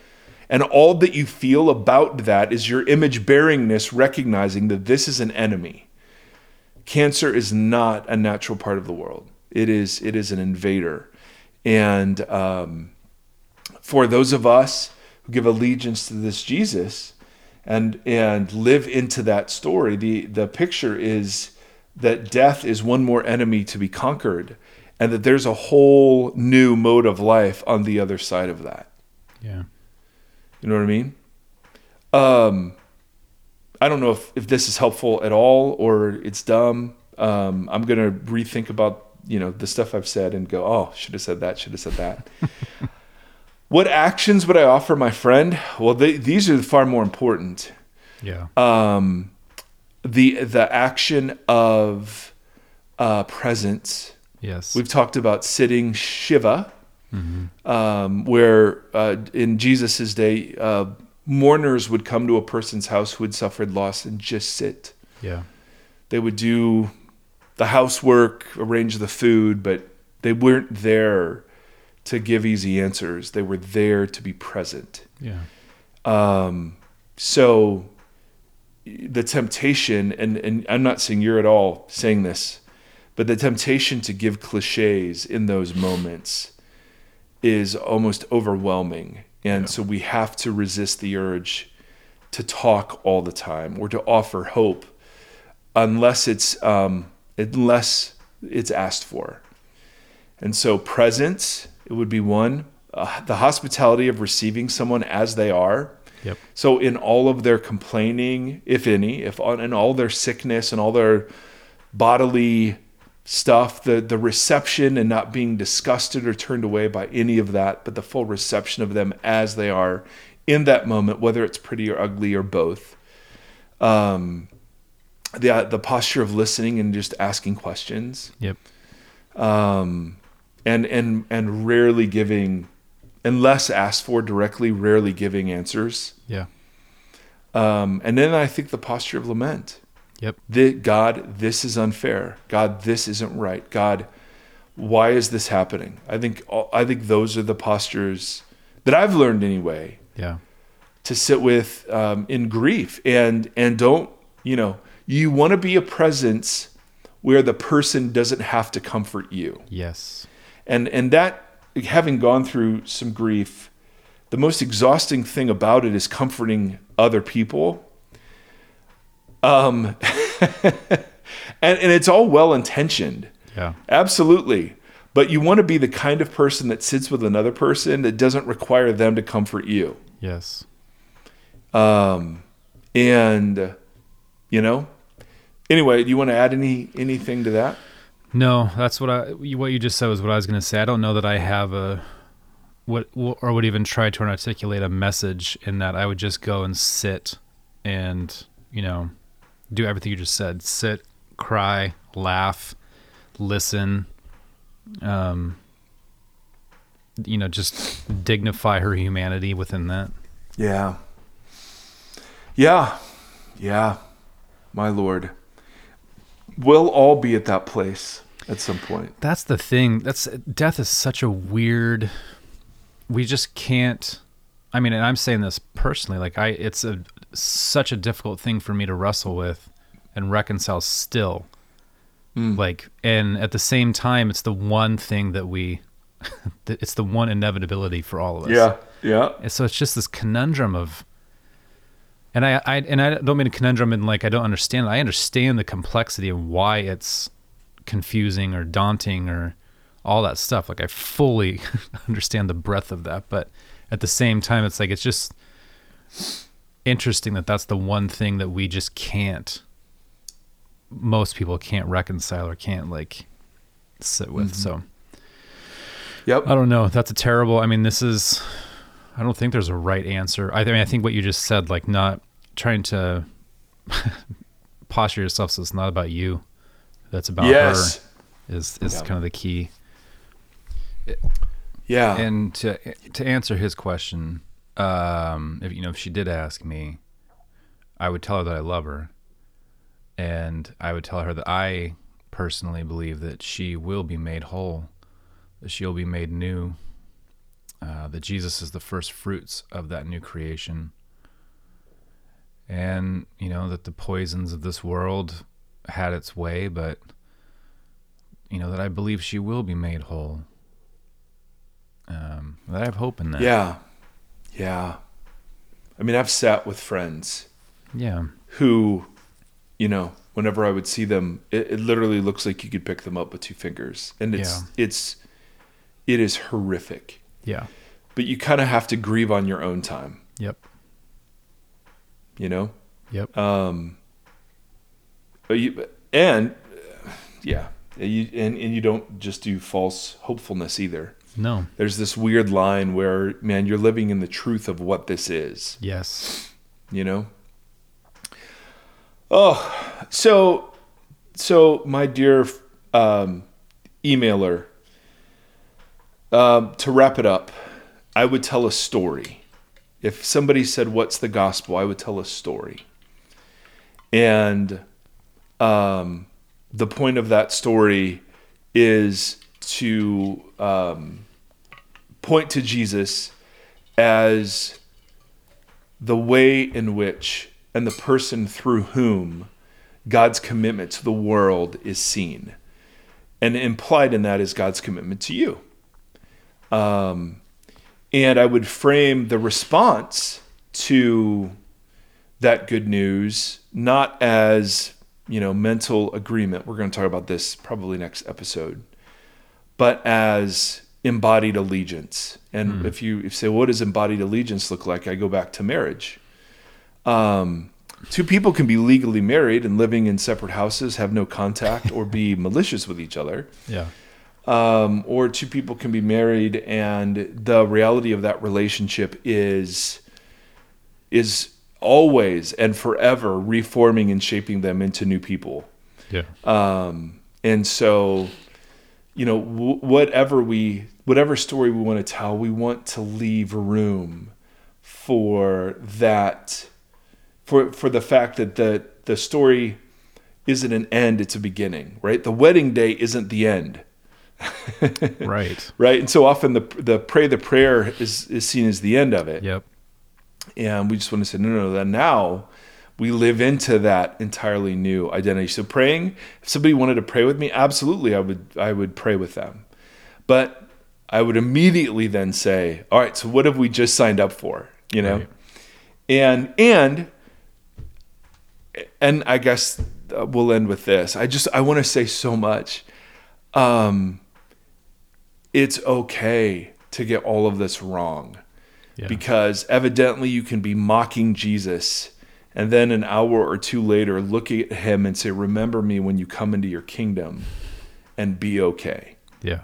And all that you feel about that is your image bearingness recognizing that this is an enemy. Cancer is not a natural part of the world. It is it is an invader. And um, for those of us who give allegiance to this Jesus and and live into that story, the the picture is that death is one more enemy to be conquered, and that there's a whole new mode of life on the other side of that. Yeah. You know what I mean? Um, I don't know if, if this is helpful at all or it's dumb. Um, I'm gonna rethink about you know the stuff I've said and go, oh, should have said that, should have said that. what actions would I offer my friend? Well, they, these are far more important. Yeah. Um, the the action of uh, presence. Yes. We've talked about sitting shiva, mm-hmm. um, where uh, in Jesus's day, uh, mourners would come to a person's house who had suffered loss and just sit. Yeah. They would do the housework, arrange the food, but they weren't there to give easy answers. They were there to be present. Yeah. Um, so the temptation, and, and I'm not saying you're at all saying this, but the temptation to give cliches in those moments is almost overwhelming. And Yeah. so we have to resist the urge to talk all the time or to offer hope unless it's um, unless it's asked for. And so presence, it would be one. Uh, the hospitality of receiving someone as they are. Yep. So in all of their complaining, if any, if on in all their sickness and all their bodily stuff, the the reception and not being disgusted or turned away by any of that, but the full reception of them as they are in that moment, whether it's pretty or ugly or both. Um, the the posture of listening and just asking questions Yep. um, and and and rarely giving, unless asked for directly, rarely giving answers. Yeah. Um, and then I think the posture of lament. Yep. The, God, this is unfair. God, this isn't right. God, why is this happening? I think all- I think those are the postures that I've learned anyway Yeah. to sit with um, in grief and and don't you know you want to be a presence where the person doesn't have to comfort you Yes. and and that having gone through some grief the most exhausting thing about it is comforting other people um and and it's all well intentioned Yeah. absolutely but you want to be the kind of person that sits with another person that doesn't require them to comfort you Yes. um and you know anyway do you want to add any anything to that No, that's what I what you just said was what I was going to say. I don't know that I have a what or would even try to articulate a message in that. I would just go and sit and, you know, do everything you just said. Sit, cry, laugh, listen. Um you know, just dignify her humanity within that. Yeah. Yeah. Yeah. My Lord. We'll all be at that place at some point. That's the thing. That's death is such a weird. We just can't. I mean, and I'm saying this personally. Like I, it's a such a difficult thing for me to wrestle with and reconcile still. Hmm. Like, and at the same time, it's the one thing that we. It's the one inevitability for all of us. Yeah. Yeah. And so it's just this conundrum of and I, I and I don't mean a conundrum in like I don't understand it. I understand the complexity and why it's confusing or daunting or all that stuff. Like I fully understand the breadth of that, but at the same time it's like it's just interesting that that's the one thing that we just can't most people can't reconcile or can't like sit with. Mm-hmm. So Yep. I don't know. That's a terrible. I mean, this is. I don't think there's a right answer. I, I mean, I think what you just said, like not trying to posture yourself so it's not about you, that's about yes. her, is is Yeah. kind of the key. Yeah. And to to answer his question, um, if you know if she did ask me, I would tell her that I love her, and I would tell her that I personally believe that she will be made whole, that she'll be made new, uh, that Jesus is the first fruits of that new creation, and you know that the poisons of this world had its way, but you know that I believe she will be made whole. Um, that I have hope in that. yeah. Yeah. I mean, I've sat with friends Yeah. who, you know, whenever I would see them, it, it literally looks like you could pick them up with two fingers. And it's, it's, it is horrific. Yeah. But you kind of have to grieve on your own time, Yep. You know? Yep. Um, but you, and uh, yeah, you, and, and you don't just do false hopefulness either. No. There's this weird line where, man, you're living in the truth of what this is, Yes. you know? Oh, so, so my dear um, emailer, um, to wrap it up, I would tell a story if somebody said, What's the gospel? I would tell a story. And um, the point of that story is to um, point to Jesus as the way in which and the person through whom God's commitment to the world is seen. And implied in that is God's commitment to you. Um, and I would frame the response to that good news not as, you know, mental agreement. We're going to talk about this probably next episode, but as embodied allegiance. And if you if you say, what does embodied allegiance look like? I go back to marriage. Um, two people can be legally married and living in separate houses, have no contact, or be malicious with each other. Yeah. Um, or two people can be married, and the reality of that relationship is is always and forever reforming and shaping them into new people. Yeah. Um, and so, you know, w- whatever we, whatever story we want to tell, we want to leave room for that, for for the fact that the the story isn't an end; it's a beginning, right? The wedding day isn't the end, right. right? And so often the the pray the prayer is is seen as the end of it, Yep. and we just want to say no, no, no. That now we live into that entirely new identity. So praying, if somebody wanted to pray with me, absolutely, I would I would pray with them, but I would immediately then say, all right, so what have we just signed up for? You know, Right. and and and I guess we'll end with this. I just I want to say so much. Um, it's okay to get all of this wrong Yeah. because evidently you can be mocking Jesus and then an hour or two later look at him and say, Remember me when you come into your kingdom and be okay. yeah.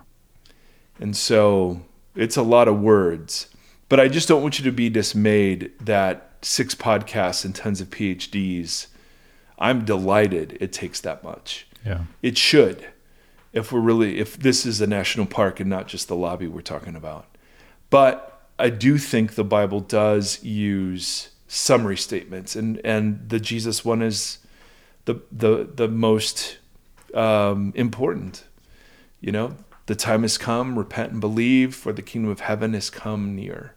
And so it's a lot of words, but I just don't want you to be dismayed that six podcasts and tons of PhDs, I'm delighted it takes that much. Yeah. It should, if we're really, if this is a national park and not just the lobby we're talking about. But I do think the Bible does use summary statements, and and the Jesus one is the the the most um, important. You know, the time has come, repent and believe, for the kingdom of heaven has come near.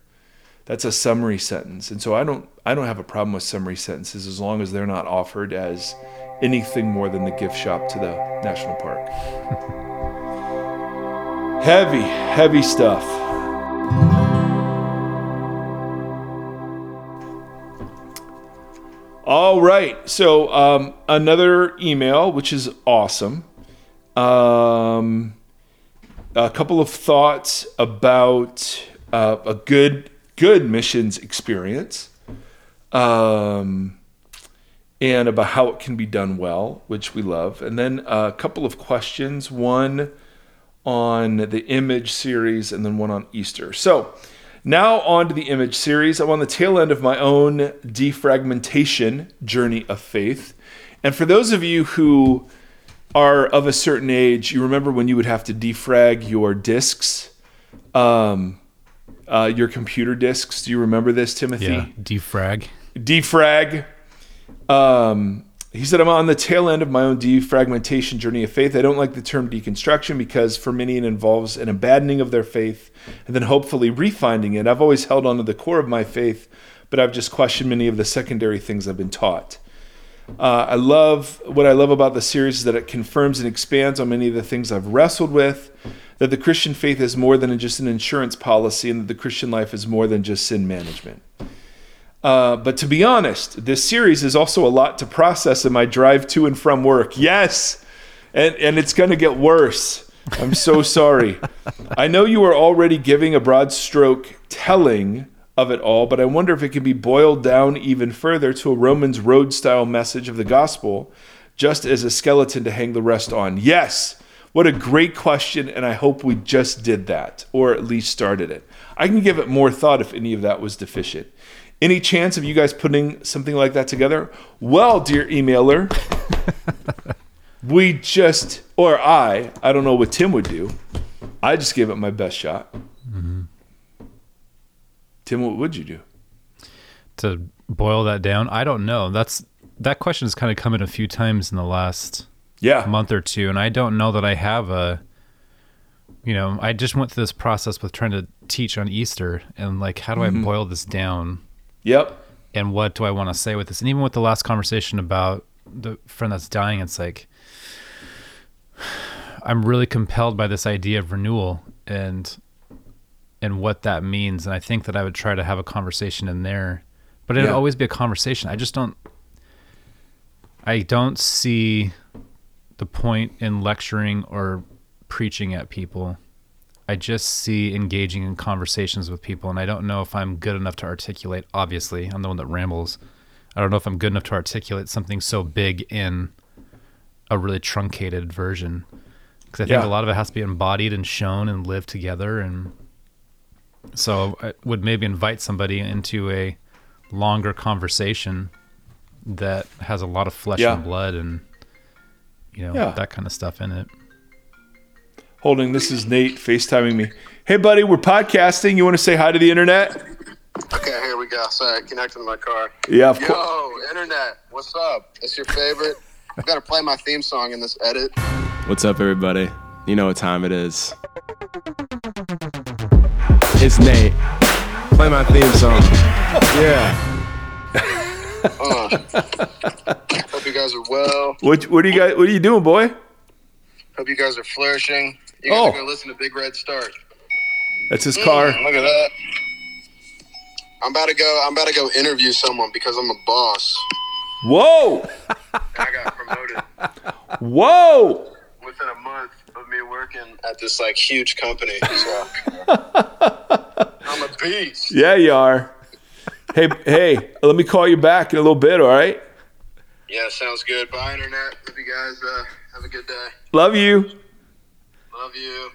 That's a summary sentence, and so I don't I don't have a problem with summary sentences as long as they're not offered as anything more than the gift shop to the national park. heavy, heavy stuff. All right. So um, another email, which is awesome. Um, a couple of thoughts about uh, a good good missions experience, um, and about how it can be done well, which we love, and then a couple of questions. One on the image series, and then one on Easter. So. Now, on to the image series. I'm on the tail end of my own defragmentation journey of faith. And for those of you who are of a certain age, you remember when you would have to defrag your disks, um, uh, your computer disks. Do you remember this, Timothy? Yeah. Defrag. defrag. Um, he said, I'm on the tail end of my own defragmentation journey of faith. I don't like the term deconstruction because for many it involves an abandoning of their faith and then hopefully refinding it. I've always held on to the core of my faith, but I've just questioned many of the secondary things I've been taught. Uh, I love what I love about the series is that it confirms and expands on many of the things I've wrestled with. That the Christian faith is more than just an insurance policy, and that the Christian life is more than just sin management. Uh, but to be honest, this series is also a lot to process in my drive to and from work. Yes, and and it's going to get worse. I'm so sorry. I know you are already giving a broad stroke telling of it all, but I wonder if it can be boiled down even further to a Romans road style message of the gospel, just as a skeleton to hang the rest on. Yes. What a great question, and I hope we just did that, or at least started it. I can give it more thought if any of that was deficient. Any chance of you guys putting something like that together? Well, dear emailer, we just, or I, I don't know what Tim would do. I just gave it my best shot. Mm-hmm. Tim, what would you do? to boil that down, I don't know. That's that question has kind of come in a few times in the last Yeah. month or two, and I don't know that I have a. You know, I just went through this process with trying to teach on Easter, and like, how do I mm-hmm. boil this down? Yep. and what do I want to say with this? And even with the last conversation about the friend that's dying, it's like I'm really compelled by this idea of renewal and and what that means. And I think that I would try to have a conversation in there, but it'd Yeah. always be a conversation. I just don't. I don't see the point in lecturing or preaching at people. I just see engaging in conversations with people, and I don't know if I'm good enough to articulate. Obviously, I'm the one that rambles. I don't know if I'm good enough to articulate something so big in a really truncated version. Because I think Yeah. a lot of it has to be embodied and shown and lived together. And so I would maybe invite somebody into a longer conversation that has a lot of flesh Yeah. and blood and, you know, Yeah. that kind of stuff in it. Holding, this is Nate FaceTiming me. Hey, buddy, we're podcasting. You want to say hi to the internet? Okay, here we go. Sorry, connecting to my car. Yeah, of course. Yo, internet, what's up? It's your favorite. I've got to play my theme song in this edit. What's up, everybody? You know what time it is. It's Nate. Play my theme song. Yeah. Uh, hope you guys are well. What, what are you guys? What are you doing, boy? Hope you guys are flourishing. You Oh. listen to Big Red Start. That's his car. Mm, look at that. I'm about to go. I'm about to go interview someone because I'm a boss. Whoa, I got promoted whoa. within a month of me working at this like huge company. So I'm a beast. Yeah, you are. Hey, hey, let me call you back in a little bit. All right. Yeah, sounds good. Bye, internet. Hope you guys uh, have a good day. Love you. Love you.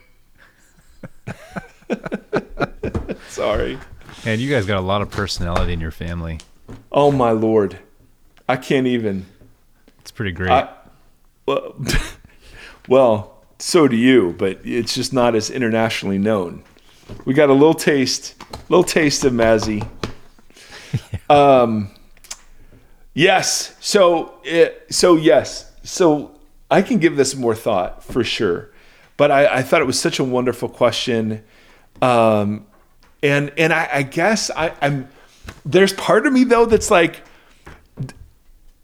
Sorry. And you guys got a lot of personality in your family. Oh my lord, I can't even. It's pretty great. I, well, well, so do you, but it's just not as internationally known. We got a little taste, little taste of Mazzy. Um, yes. So, it, so yes. So I can give this more thought for sure, but I, I thought it was such a wonderful question, um, and and I, I guess I, I'm there's part of me though that's like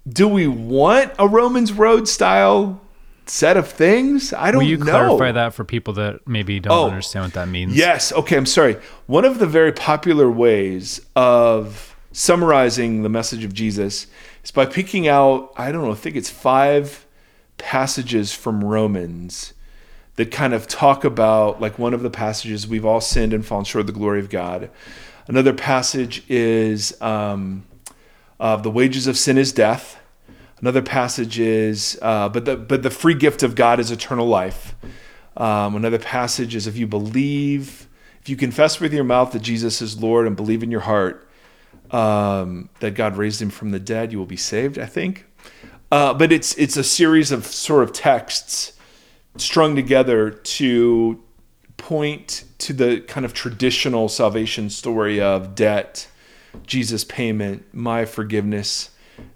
do we want a Romans Road style set of things? I don't know. Will you know. clarify that for people that maybe don't Oh. understand what that means? Yes. Okay. I'm sorry. One of the very popular ways of summarizing the message of Jesus is by picking out, I don't know, I think it's five passages from Romans that kind of talk about, like one of the passages, we've all sinned and fallen short of the glory of God. Another passage is um, uh, the wages of sin is death. Another passage is, uh, but the but the free gift of God is eternal life. Um, another passage is, if you believe, if you confess with your mouth that Jesus is Lord and believe in your heart um, that God raised him from the dead, you will be saved. I think. Uh, but it's it's a series of sort of texts strung together to point to the kind of traditional salvation story of debt, Jesus' payment, my forgiveness,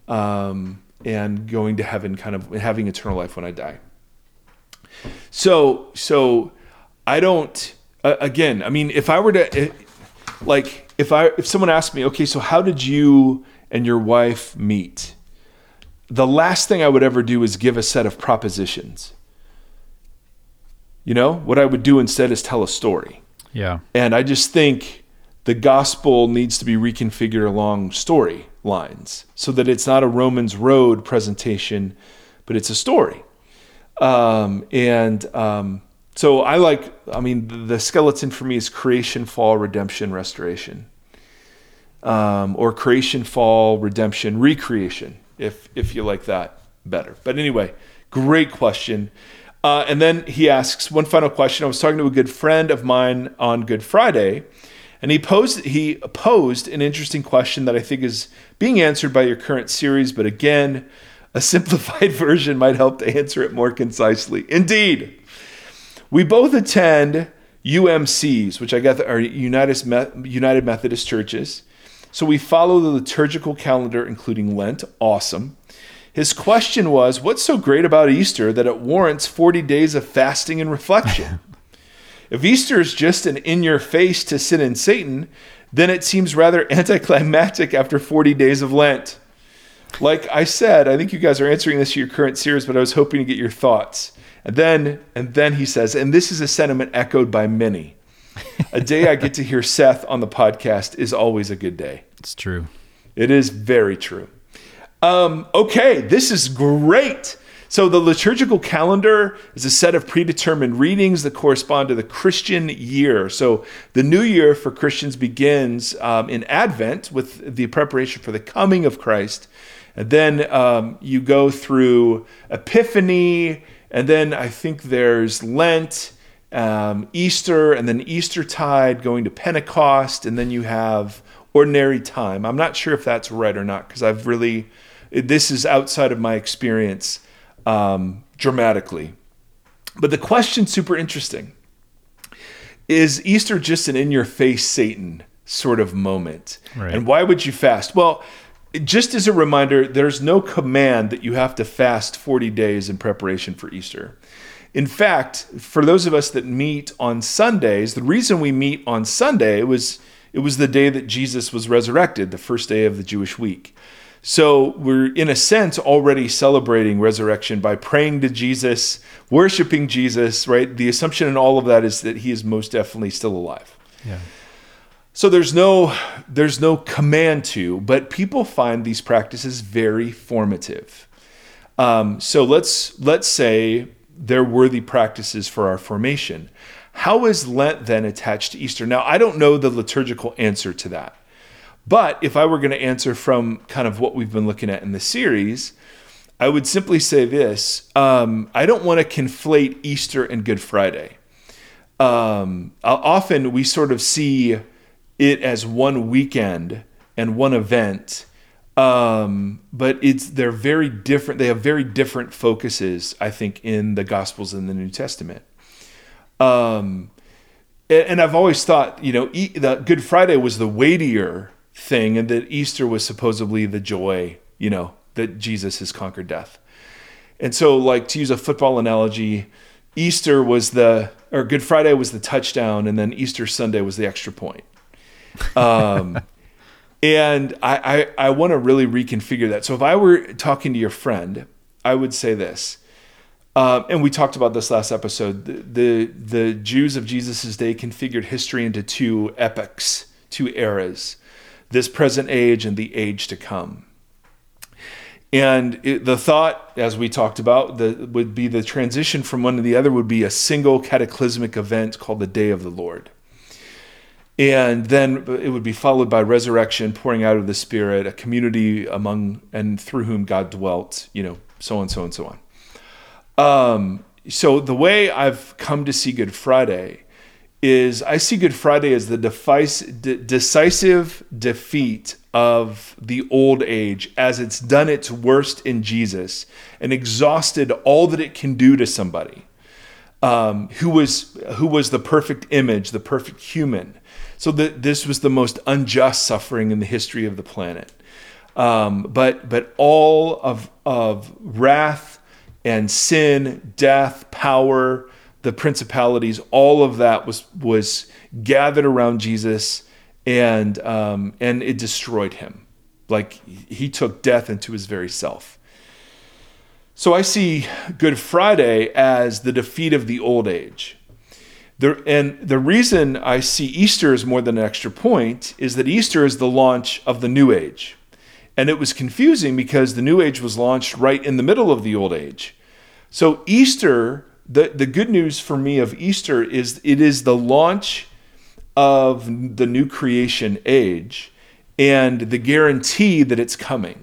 um, and going to heaven, kind of having eternal life when I die. So, so I don't. Uh, again, I mean, if I were to, eh, like, if I if someone asked me, okay, so how did you and your wife meet? The last thing I would ever do is give a set of propositions. You know, what I would do instead is tell a story. Yeah. And I just think the gospel needs to be reconfigured along story lines so that it's not a Romans road presentation, but it's a story. Um, and um, so I like, I mean, the skeleton for me is creation, fall, redemption, restoration. Um, or creation, fall, redemption, recreation, if if you like that better. But anyway, great question. Uh, and then he asks one final question. I was talking to a good friend of mine on Good Friday, and he posed he posed an interesting question that I think is being answered by your current series, but again, a simplified version might help to answer it more concisely. Indeed, we both attend UMCs, which I guess are United United Methodist churches. So we follow the liturgical calendar, including Lent. Awesome. His question was, What's so great about Easter that it warrants 40 days of fasting and reflection? if Easter is just an in your face to sin and Satan, then it seems rather anticlimactic after 40 days of Lent. Like I said, I think you guys are answering this to your current series, but I was hoping to get your thoughts. And then, and then he says, and this is a sentiment echoed by many. a day I get to hear Seth on the podcast is always a good day. It's true. It is very true. Um, okay, this is great. So, the liturgical calendar is a set of predetermined readings that correspond to the Christian year. So, the new year for Christians begins um, in Advent with the preparation for the coming of Christ. And then um, you go through Epiphany, and then I think there's Lent, um, Easter, and then Eastertide going to Pentecost, and then you have ordinary time. I'm not sure if that's right or not because I've really, this is outside of my experience um, dramatically. But the question's super interesting. Is Easter just an in your face Satan sort of moment? Right. And why would you fast? Well, just as a reminder, there's no command that you have to fast 40 days in preparation for Easter. In fact, for those of us that meet on Sundays, the reason we meet on Sunday was it was the day that Jesus was resurrected, the first day of the Jewish week. So we're, in a sense, already celebrating resurrection by praying to Jesus, worshiping Jesus, right? The assumption in all of that is that he is most definitely still alive. Yeah. So there's no there's no command to, but people find these practices very formative. Um, so let's let's say they're worthy practices for our formation. How is Lent then attached to Easter? Now I don't know the liturgical answer to that. But if I were going to answer from kind of what we've been looking at in the series, I would simply say this um, I don't want to conflate Easter and Good Friday. Um, often we sort of see it as one weekend and one event. Um, but it's they're very different. They have very different focuses, I think, in the Gospels and the New Testament. Um, and, I've always thought, you know, the Good Friday was the weightier thing, and that Easter was supposedly the joy, you know, that Jesus has conquered death. And so, like to use a football analogy, Easter was the or Good Friday was the touchdown, and then Easter Sunday was the extra point. Um, and I I, I want to really reconfigure that. So if I were talking to your friend, I would say this. Um, and we talked about this last episode. The, the the Jews of Jesus' day configured history into two epochs, two eras this present age and the age to come. And it, the thought, as we talked about, the, would be the transition from one to the other would be a single cataclysmic event called the Day of the Lord. And then it would be followed by resurrection, pouring out of the Spirit, a community among and through whom God dwelt, you know, so on, so on, so on. Um, so the way I've come to see Good Friday is I see Good Friday as the decisive defeat of the old age as it's done its worst in Jesus and exhausted all that it can do to somebody um, who was who was the perfect image, the perfect human. So that this was the most unjust suffering in the history of the planet. Um, but but all of of wrath and sin, death, power the principalities, all of that was was gathered around Jesus, and um, and it destroyed him. Like he took death into his very self. So I see Good Friday as the defeat of the old age. There, and the reason I see Easter as more than an extra point is that Easter is the launch of the new age. And it was confusing because the new age was launched right in the middle of the old age. So Easter the, the good news for me of Easter is it is the launch of the new creation age and the guarantee that it's coming.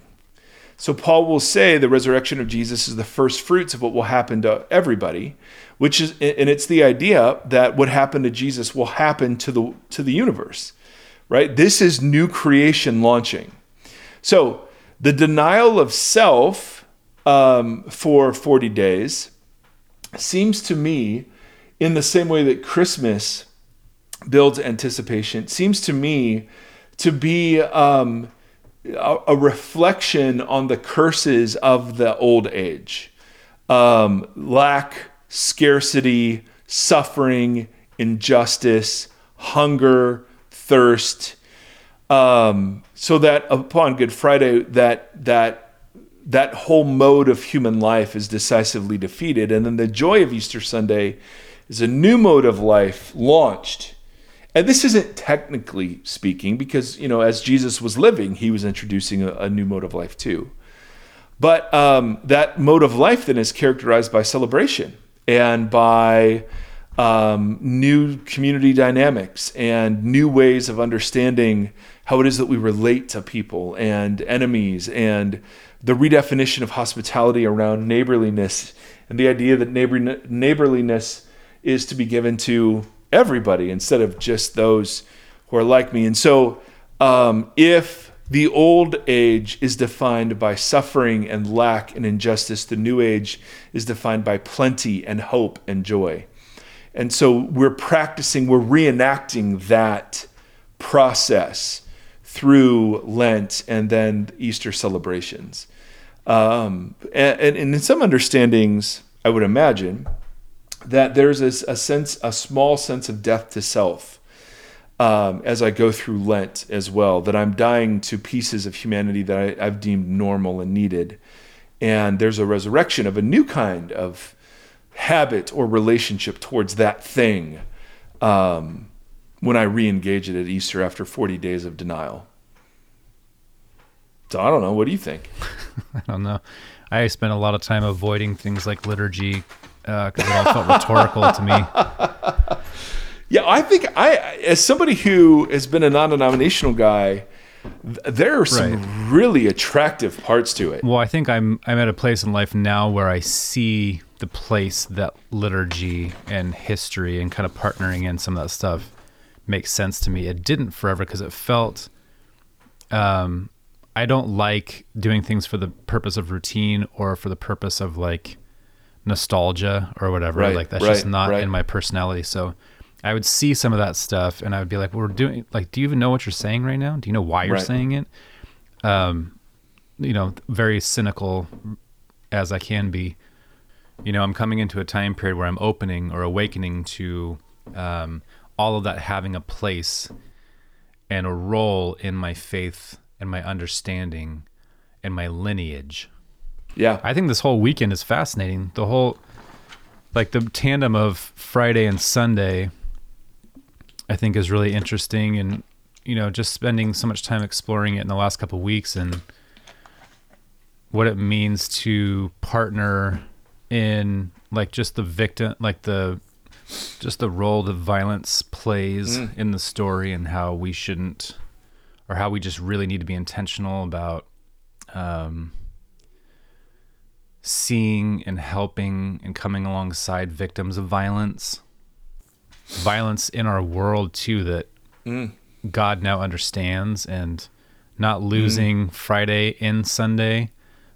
So Paul will say the resurrection of Jesus is the first fruits of what will happen to everybody, which is and it's the idea that what happened to Jesus will happen to the to the universe. Right? This is new creation launching. So the denial of self um, for 40 days seems to me, in the same way that Christmas builds anticipation, seems to me to be um, a, a reflection on the curses of the old age um, lack, scarcity, suffering, injustice, hunger, thirst. Um, so that upon Good Friday, that that that whole mode of human life is decisively defeated, and then the joy of Easter Sunday is a new mode of life launched. And this isn't technically speaking, because you know, as Jesus was living, he was introducing a, a new mode of life too. But um, that mode of life then is characterized by celebration and by um, new community dynamics and new ways of understanding how it is that we relate to people and enemies and the redefinition of hospitality around neighborliness and the idea that neighbor, neighborliness is to be given to everybody instead of just those who are like me. And so, um, if the old age is defined by suffering and lack and injustice, the new age is defined by plenty and hope and joy. And so we're practicing, we're reenacting that process through Lent and then Easter celebrations. Um, and, and, in some understandings, I would imagine that there's a, a sense, a small sense of death to self um, as I go through Lent as well, that I'm dying to pieces of humanity that I, I've deemed normal and needed. And there's a resurrection of a new kind of habit or relationship towards that thing um, when I re engage it at Easter after 40 days of denial. So I don't know. What do you think? I don't know. I spent a lot of time avoiding things like liturgy because uh, it all felt rhetorical to me. Yeah, I think I, as somebody who has been a non-denominational guy, there are some right. really attractive parts to it. Well, I think I'm I'm at a place in life now where I see the place that liturgy and history and kind of partnering in some of that stuff makes sense to me. It didn't forever because it felt um I don't like doing things for the purpose of routine or for the purpose of like nostalgia or whatever. Right, like that's right, just not right. in my personality. So I would see some of that stuff and I would be like, we're doing like, do you even know what you're saying right now? Do you know why you're saying it? Um, you know, very cynical as I can be. You know, I'm coming into a time period where I'm opening or awakening to um, all of that having a place and a role in my faith and my understanding and my lineage. Yeah, I think this whole weekend is fascinating. The whole, like the tandem of Friday and Sunday, I think is really interesting. And, you know, just spending so much time exploring it in the last couple of weeks and what it means to partner in like just the victim, like the, just the role that violence plays mm. in the story and how we shouldn't, or how we just really need to be intentional about, um, seeing and helping and coming alongside victims of violence. Violence in our world too that mm. god now understands and not losing mm. friday in sunday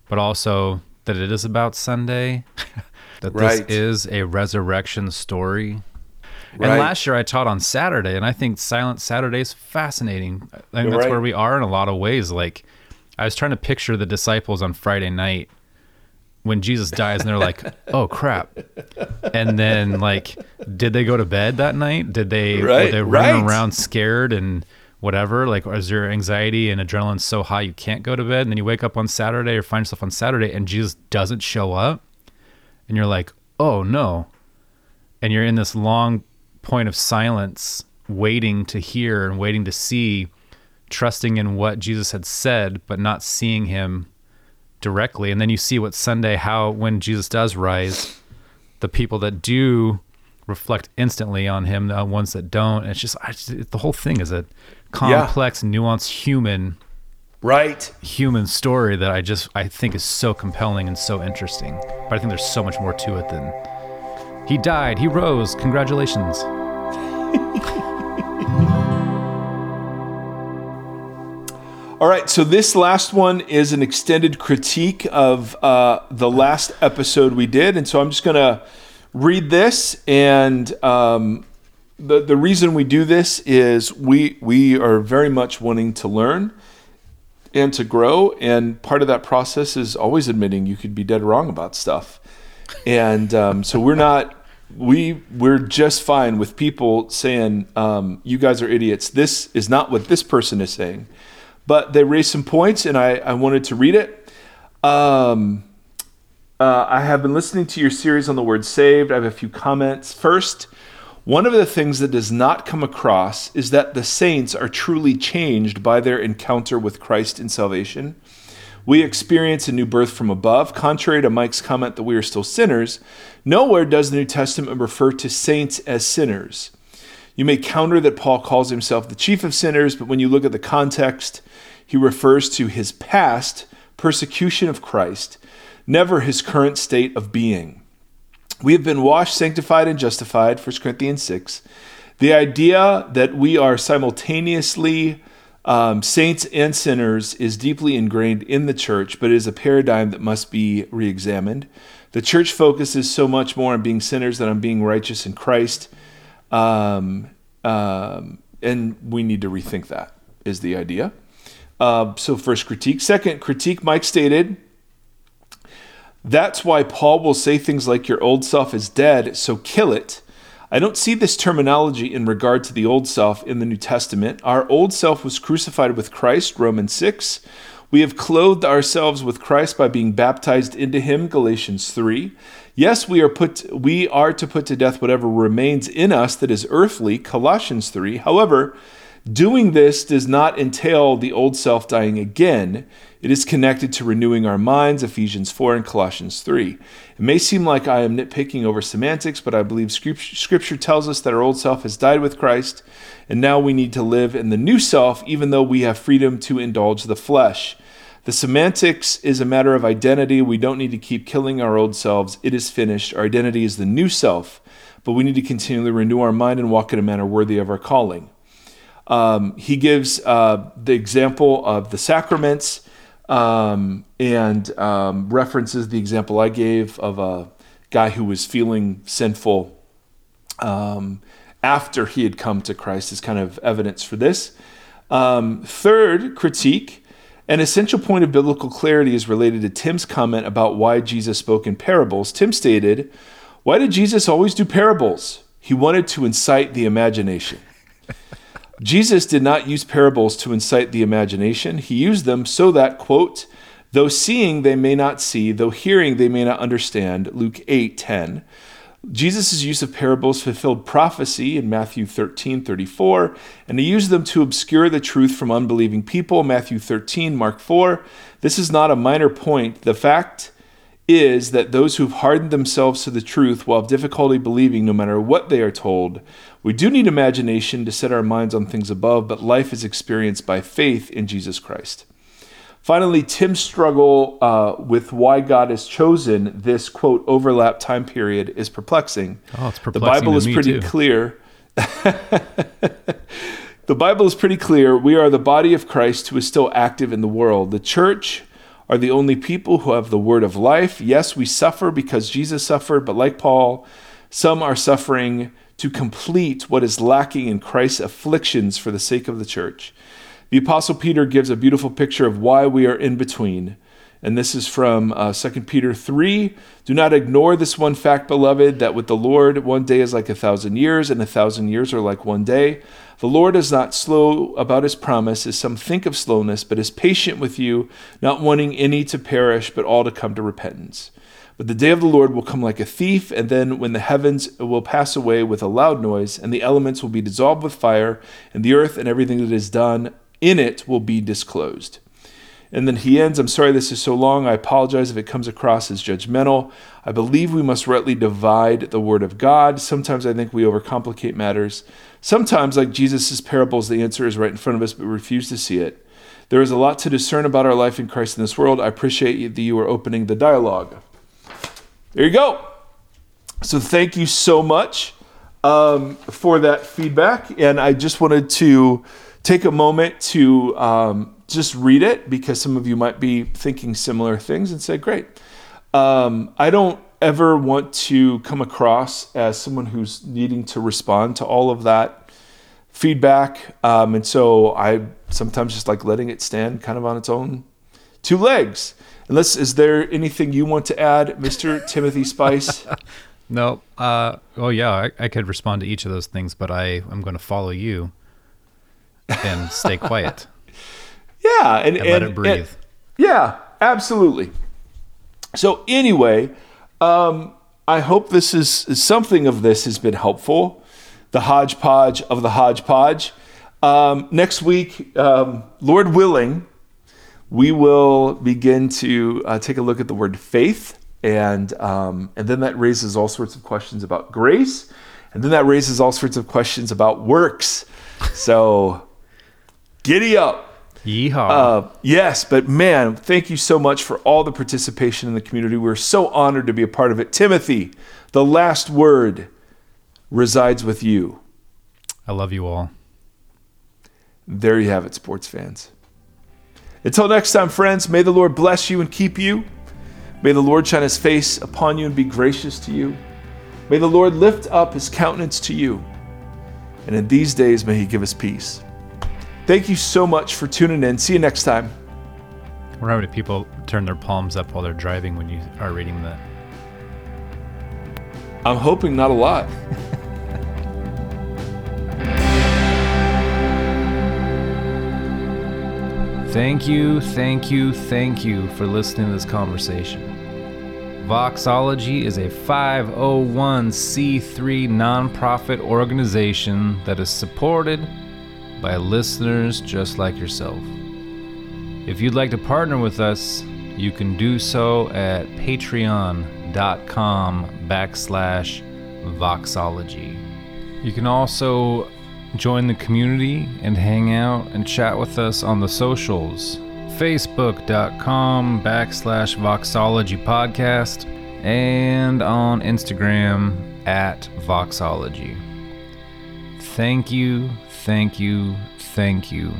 but also that it is about sunday that Right. this is a resurrection story Right. and last year I taught on Saturday, and I think Silent Saturday is fascinating. I think that's Right. where we are in a lot of ways. Like, I was trying to picture the disciples on Friday night when Jesus dies, and they're like, "Oh crap!" And then, like, did they go to bed that night? Did they Right, were they running right. around scared and whatever? Like, is your anxiety and adrenaline so high you can't go to bed? And then you wake up on Saturday or find yourself on Saturday, and Jesus doesn't show up, and you're like, "Oh no!" And you're in this long point of silence, waiting to hear and waiting to see, trusting in what Jesus had said, but not seeing him directly. And then you see what Sunday, how when Jesus does rise, the people that do reflect instantly on him, the ones that don't. It's just, I the whole thing is a complex, nuanced human right. human story that I just I think is so compelling and so interesting. But I think there's so much more to it than he died, he rose, congratulations. All right, so this last one is an extended critique of uh, the last episode we did, and so I'm just gonna read this and um, the the reason we do this is we we are very much wanting to learn and to grow, and part of that process is always admitting you could be dead wrong about stuff, and um, so we're not. We we're just fine with people saying um, you guys are idiots. This is not what this person is saying, but they raised some points, and I I wanted to read it. Um, uh, I have been listening to your series on the word saved. I have a few comments. First, one of the things that does not come across is that the saints are truly changed by their encounter with Christ in salvation. We experience a new birth from above. Contrary to Mike's comment that we are still sinners, nowhere does the New Testament refer to saints as sinners. You may counter that Paul calls himself the chief of sinners, but when you look at the context, he refers to his past persecution of Christ, never his current state of being. We have been washed, sanctified, and justified, 1 Corinthians 6. The idea that we are simultaneously um, saints and sinners is deeply ingrained in the church, but it is a paradigm that must be re examined. The church focuses so much more on being sinners than on being righteous in Christ. Um, um, and we need to rethink that, is the idea. Uh, so, first critique. Second critique, Mike stated that's why Paul will say things like, Your old self is dead, so kill it. I don't see this terminology in regard to the old self in the New Testament. Our old self was crucified with Christ, Romans 6. We have clothed ourselves with Christ by being baptized into him, Galatians 3. Yes, we are put we are to put to death whatever remains in us that is earthly, Colossians 3. However, Doing this does not entail the old self dying again. It is connected to renewing our minds, Ephesians 4 and Colossians 3. It may seem like I am nitpicking over semantics, but I believe Scripture tells us that our old self has died with Christ, and now we need to live in the new self, even though we have freedom to indulge the flesh. The semantics is a matter of identity. We don't need to keep killing our old selves. It is finished. Our identity is the new self, but we need to continually renew our mind and walk in a manner worthy of our calling. Um, he gives uh, the example of the sacraments um, and um, references the example I gave of a guy who was feeling sinful um, after he had come to Christ as kind of evidence for this. Um, third critique an essential point of biblical clarity is related to Tim's comment about why Jesus spoke in parables. Tim stated, Why did Jesus always do parables? He wanted to incite the imagination. Jesus did not use parables to incite the imagination. He used them so that, quote, though seeing they may not see, though hearing they may not understand, Luke 8 10. Jesus' use of parables fulfilled prophecy in Matthew 13 34, and he used them to obscure the truth from unbelieving people, Matthew 13, Mark 4. This is not a minor point. The fact is that those who've hardened themselves to the truth will have difficulty believing no matter what they are told. We do need imagination to set our minds on things above, but life is experienced by faith in Jesus Christ. Finally, Tim's struggle uh, with why God has chosen this quote overlap time period is perplexing. Oh, it's perplexing. The Bible is pretty too. clear. the Bible is pretty clear. We are the body of Christ who is still active in the world. The church are the only people who have the word of life. Yes, we suffer because Jesus suffered, but like Paul, some are suffering to complete what is lacking in Christ's afflictions for the sake of the church. The Apostle Peter gives a beautiful picture of why we are in between. And this is from uh, 2 Peter 3. Do not ignore this one fact, beloved, that with the Lord, one day is like a thousand years, and a thousand years are like one day. The Lord is not slow about his promise, as some think of slowness, but is patient with you, not wanting any to perish, but all to come to repentance. But the day of the Lord will come like a thief, and then when the heavens will pass away with a loud noise, and the elements will be dissolved with fire, and the earth and everything that is done in it will be disclosed. And then he ends, I'm sorry this is so long. I apologize if it comes across as judgmental. I believe we must rightly divide the word of God. Sometimes I think we overcomplicate matters. Sometimes, like Jesus' parables, the answer is right in front of us, but we refuse to see it. There is a lot to discern about our life in Christ in this world. I appreciate that you are opening the dialogue. There you go. So, thank you so much um, for that feedback. And I just wanted to take a moment to um, just read it because some of you might be thinking similar things and say, great. Um, I don't ever want to come across as someone who's needing to respond to all of that feedback. Um, and so I sometimes just like letting it stand kind of on its own two legs. Unless, is there anything you want to add, Mr. Timothy Spice? No. Uh, oh, yeah. I, I could respond to each of those things, but I am going to follow you and stay quiet Yeah. And, and let and- it breathe. and- yeah, absolutely. So anyway, um, I hope this is something of this has been helpful. The hodgepodge of the hodgepodge. Um, next week, um, Lord willing, we will begin to uh, take a look at the word faith, and um, and then that raises all sorts of questions about grace, and then that raises all sorts of questions about works. So, giddy up. Yeehaw. Uh, yes, but man, thank you so much for all the participation in the community. We're so honored to be a part of it. Timothy, the last word resides with you. I love you all. There you have it, sports fans. Until next time, friends, may the Lord bless you and keep you. May the Lord shine his face upon you and be gracious to you. May the Lord lift up his countenance to you. And in these days, may he give us peace. Thank you so much for tuning in. See you next time. How many people turn their palms up while they're driving when you are reading that. I'm hoping not a lot. Thank you, thank you, thank you for listening to this conversation. Voxology is a 501c3 nonprofit organization that is supported by listeners just like yourself. If you'd like to partner with us, you can do so at patreon.com backslash voxology. You can also join the community and hang out and chat with us on the socials facebook.com backslash voxology podcast and on instagram at voxology thank you thank you thank you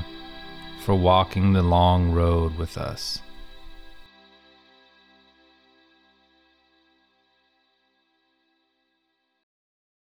for walking the long road with us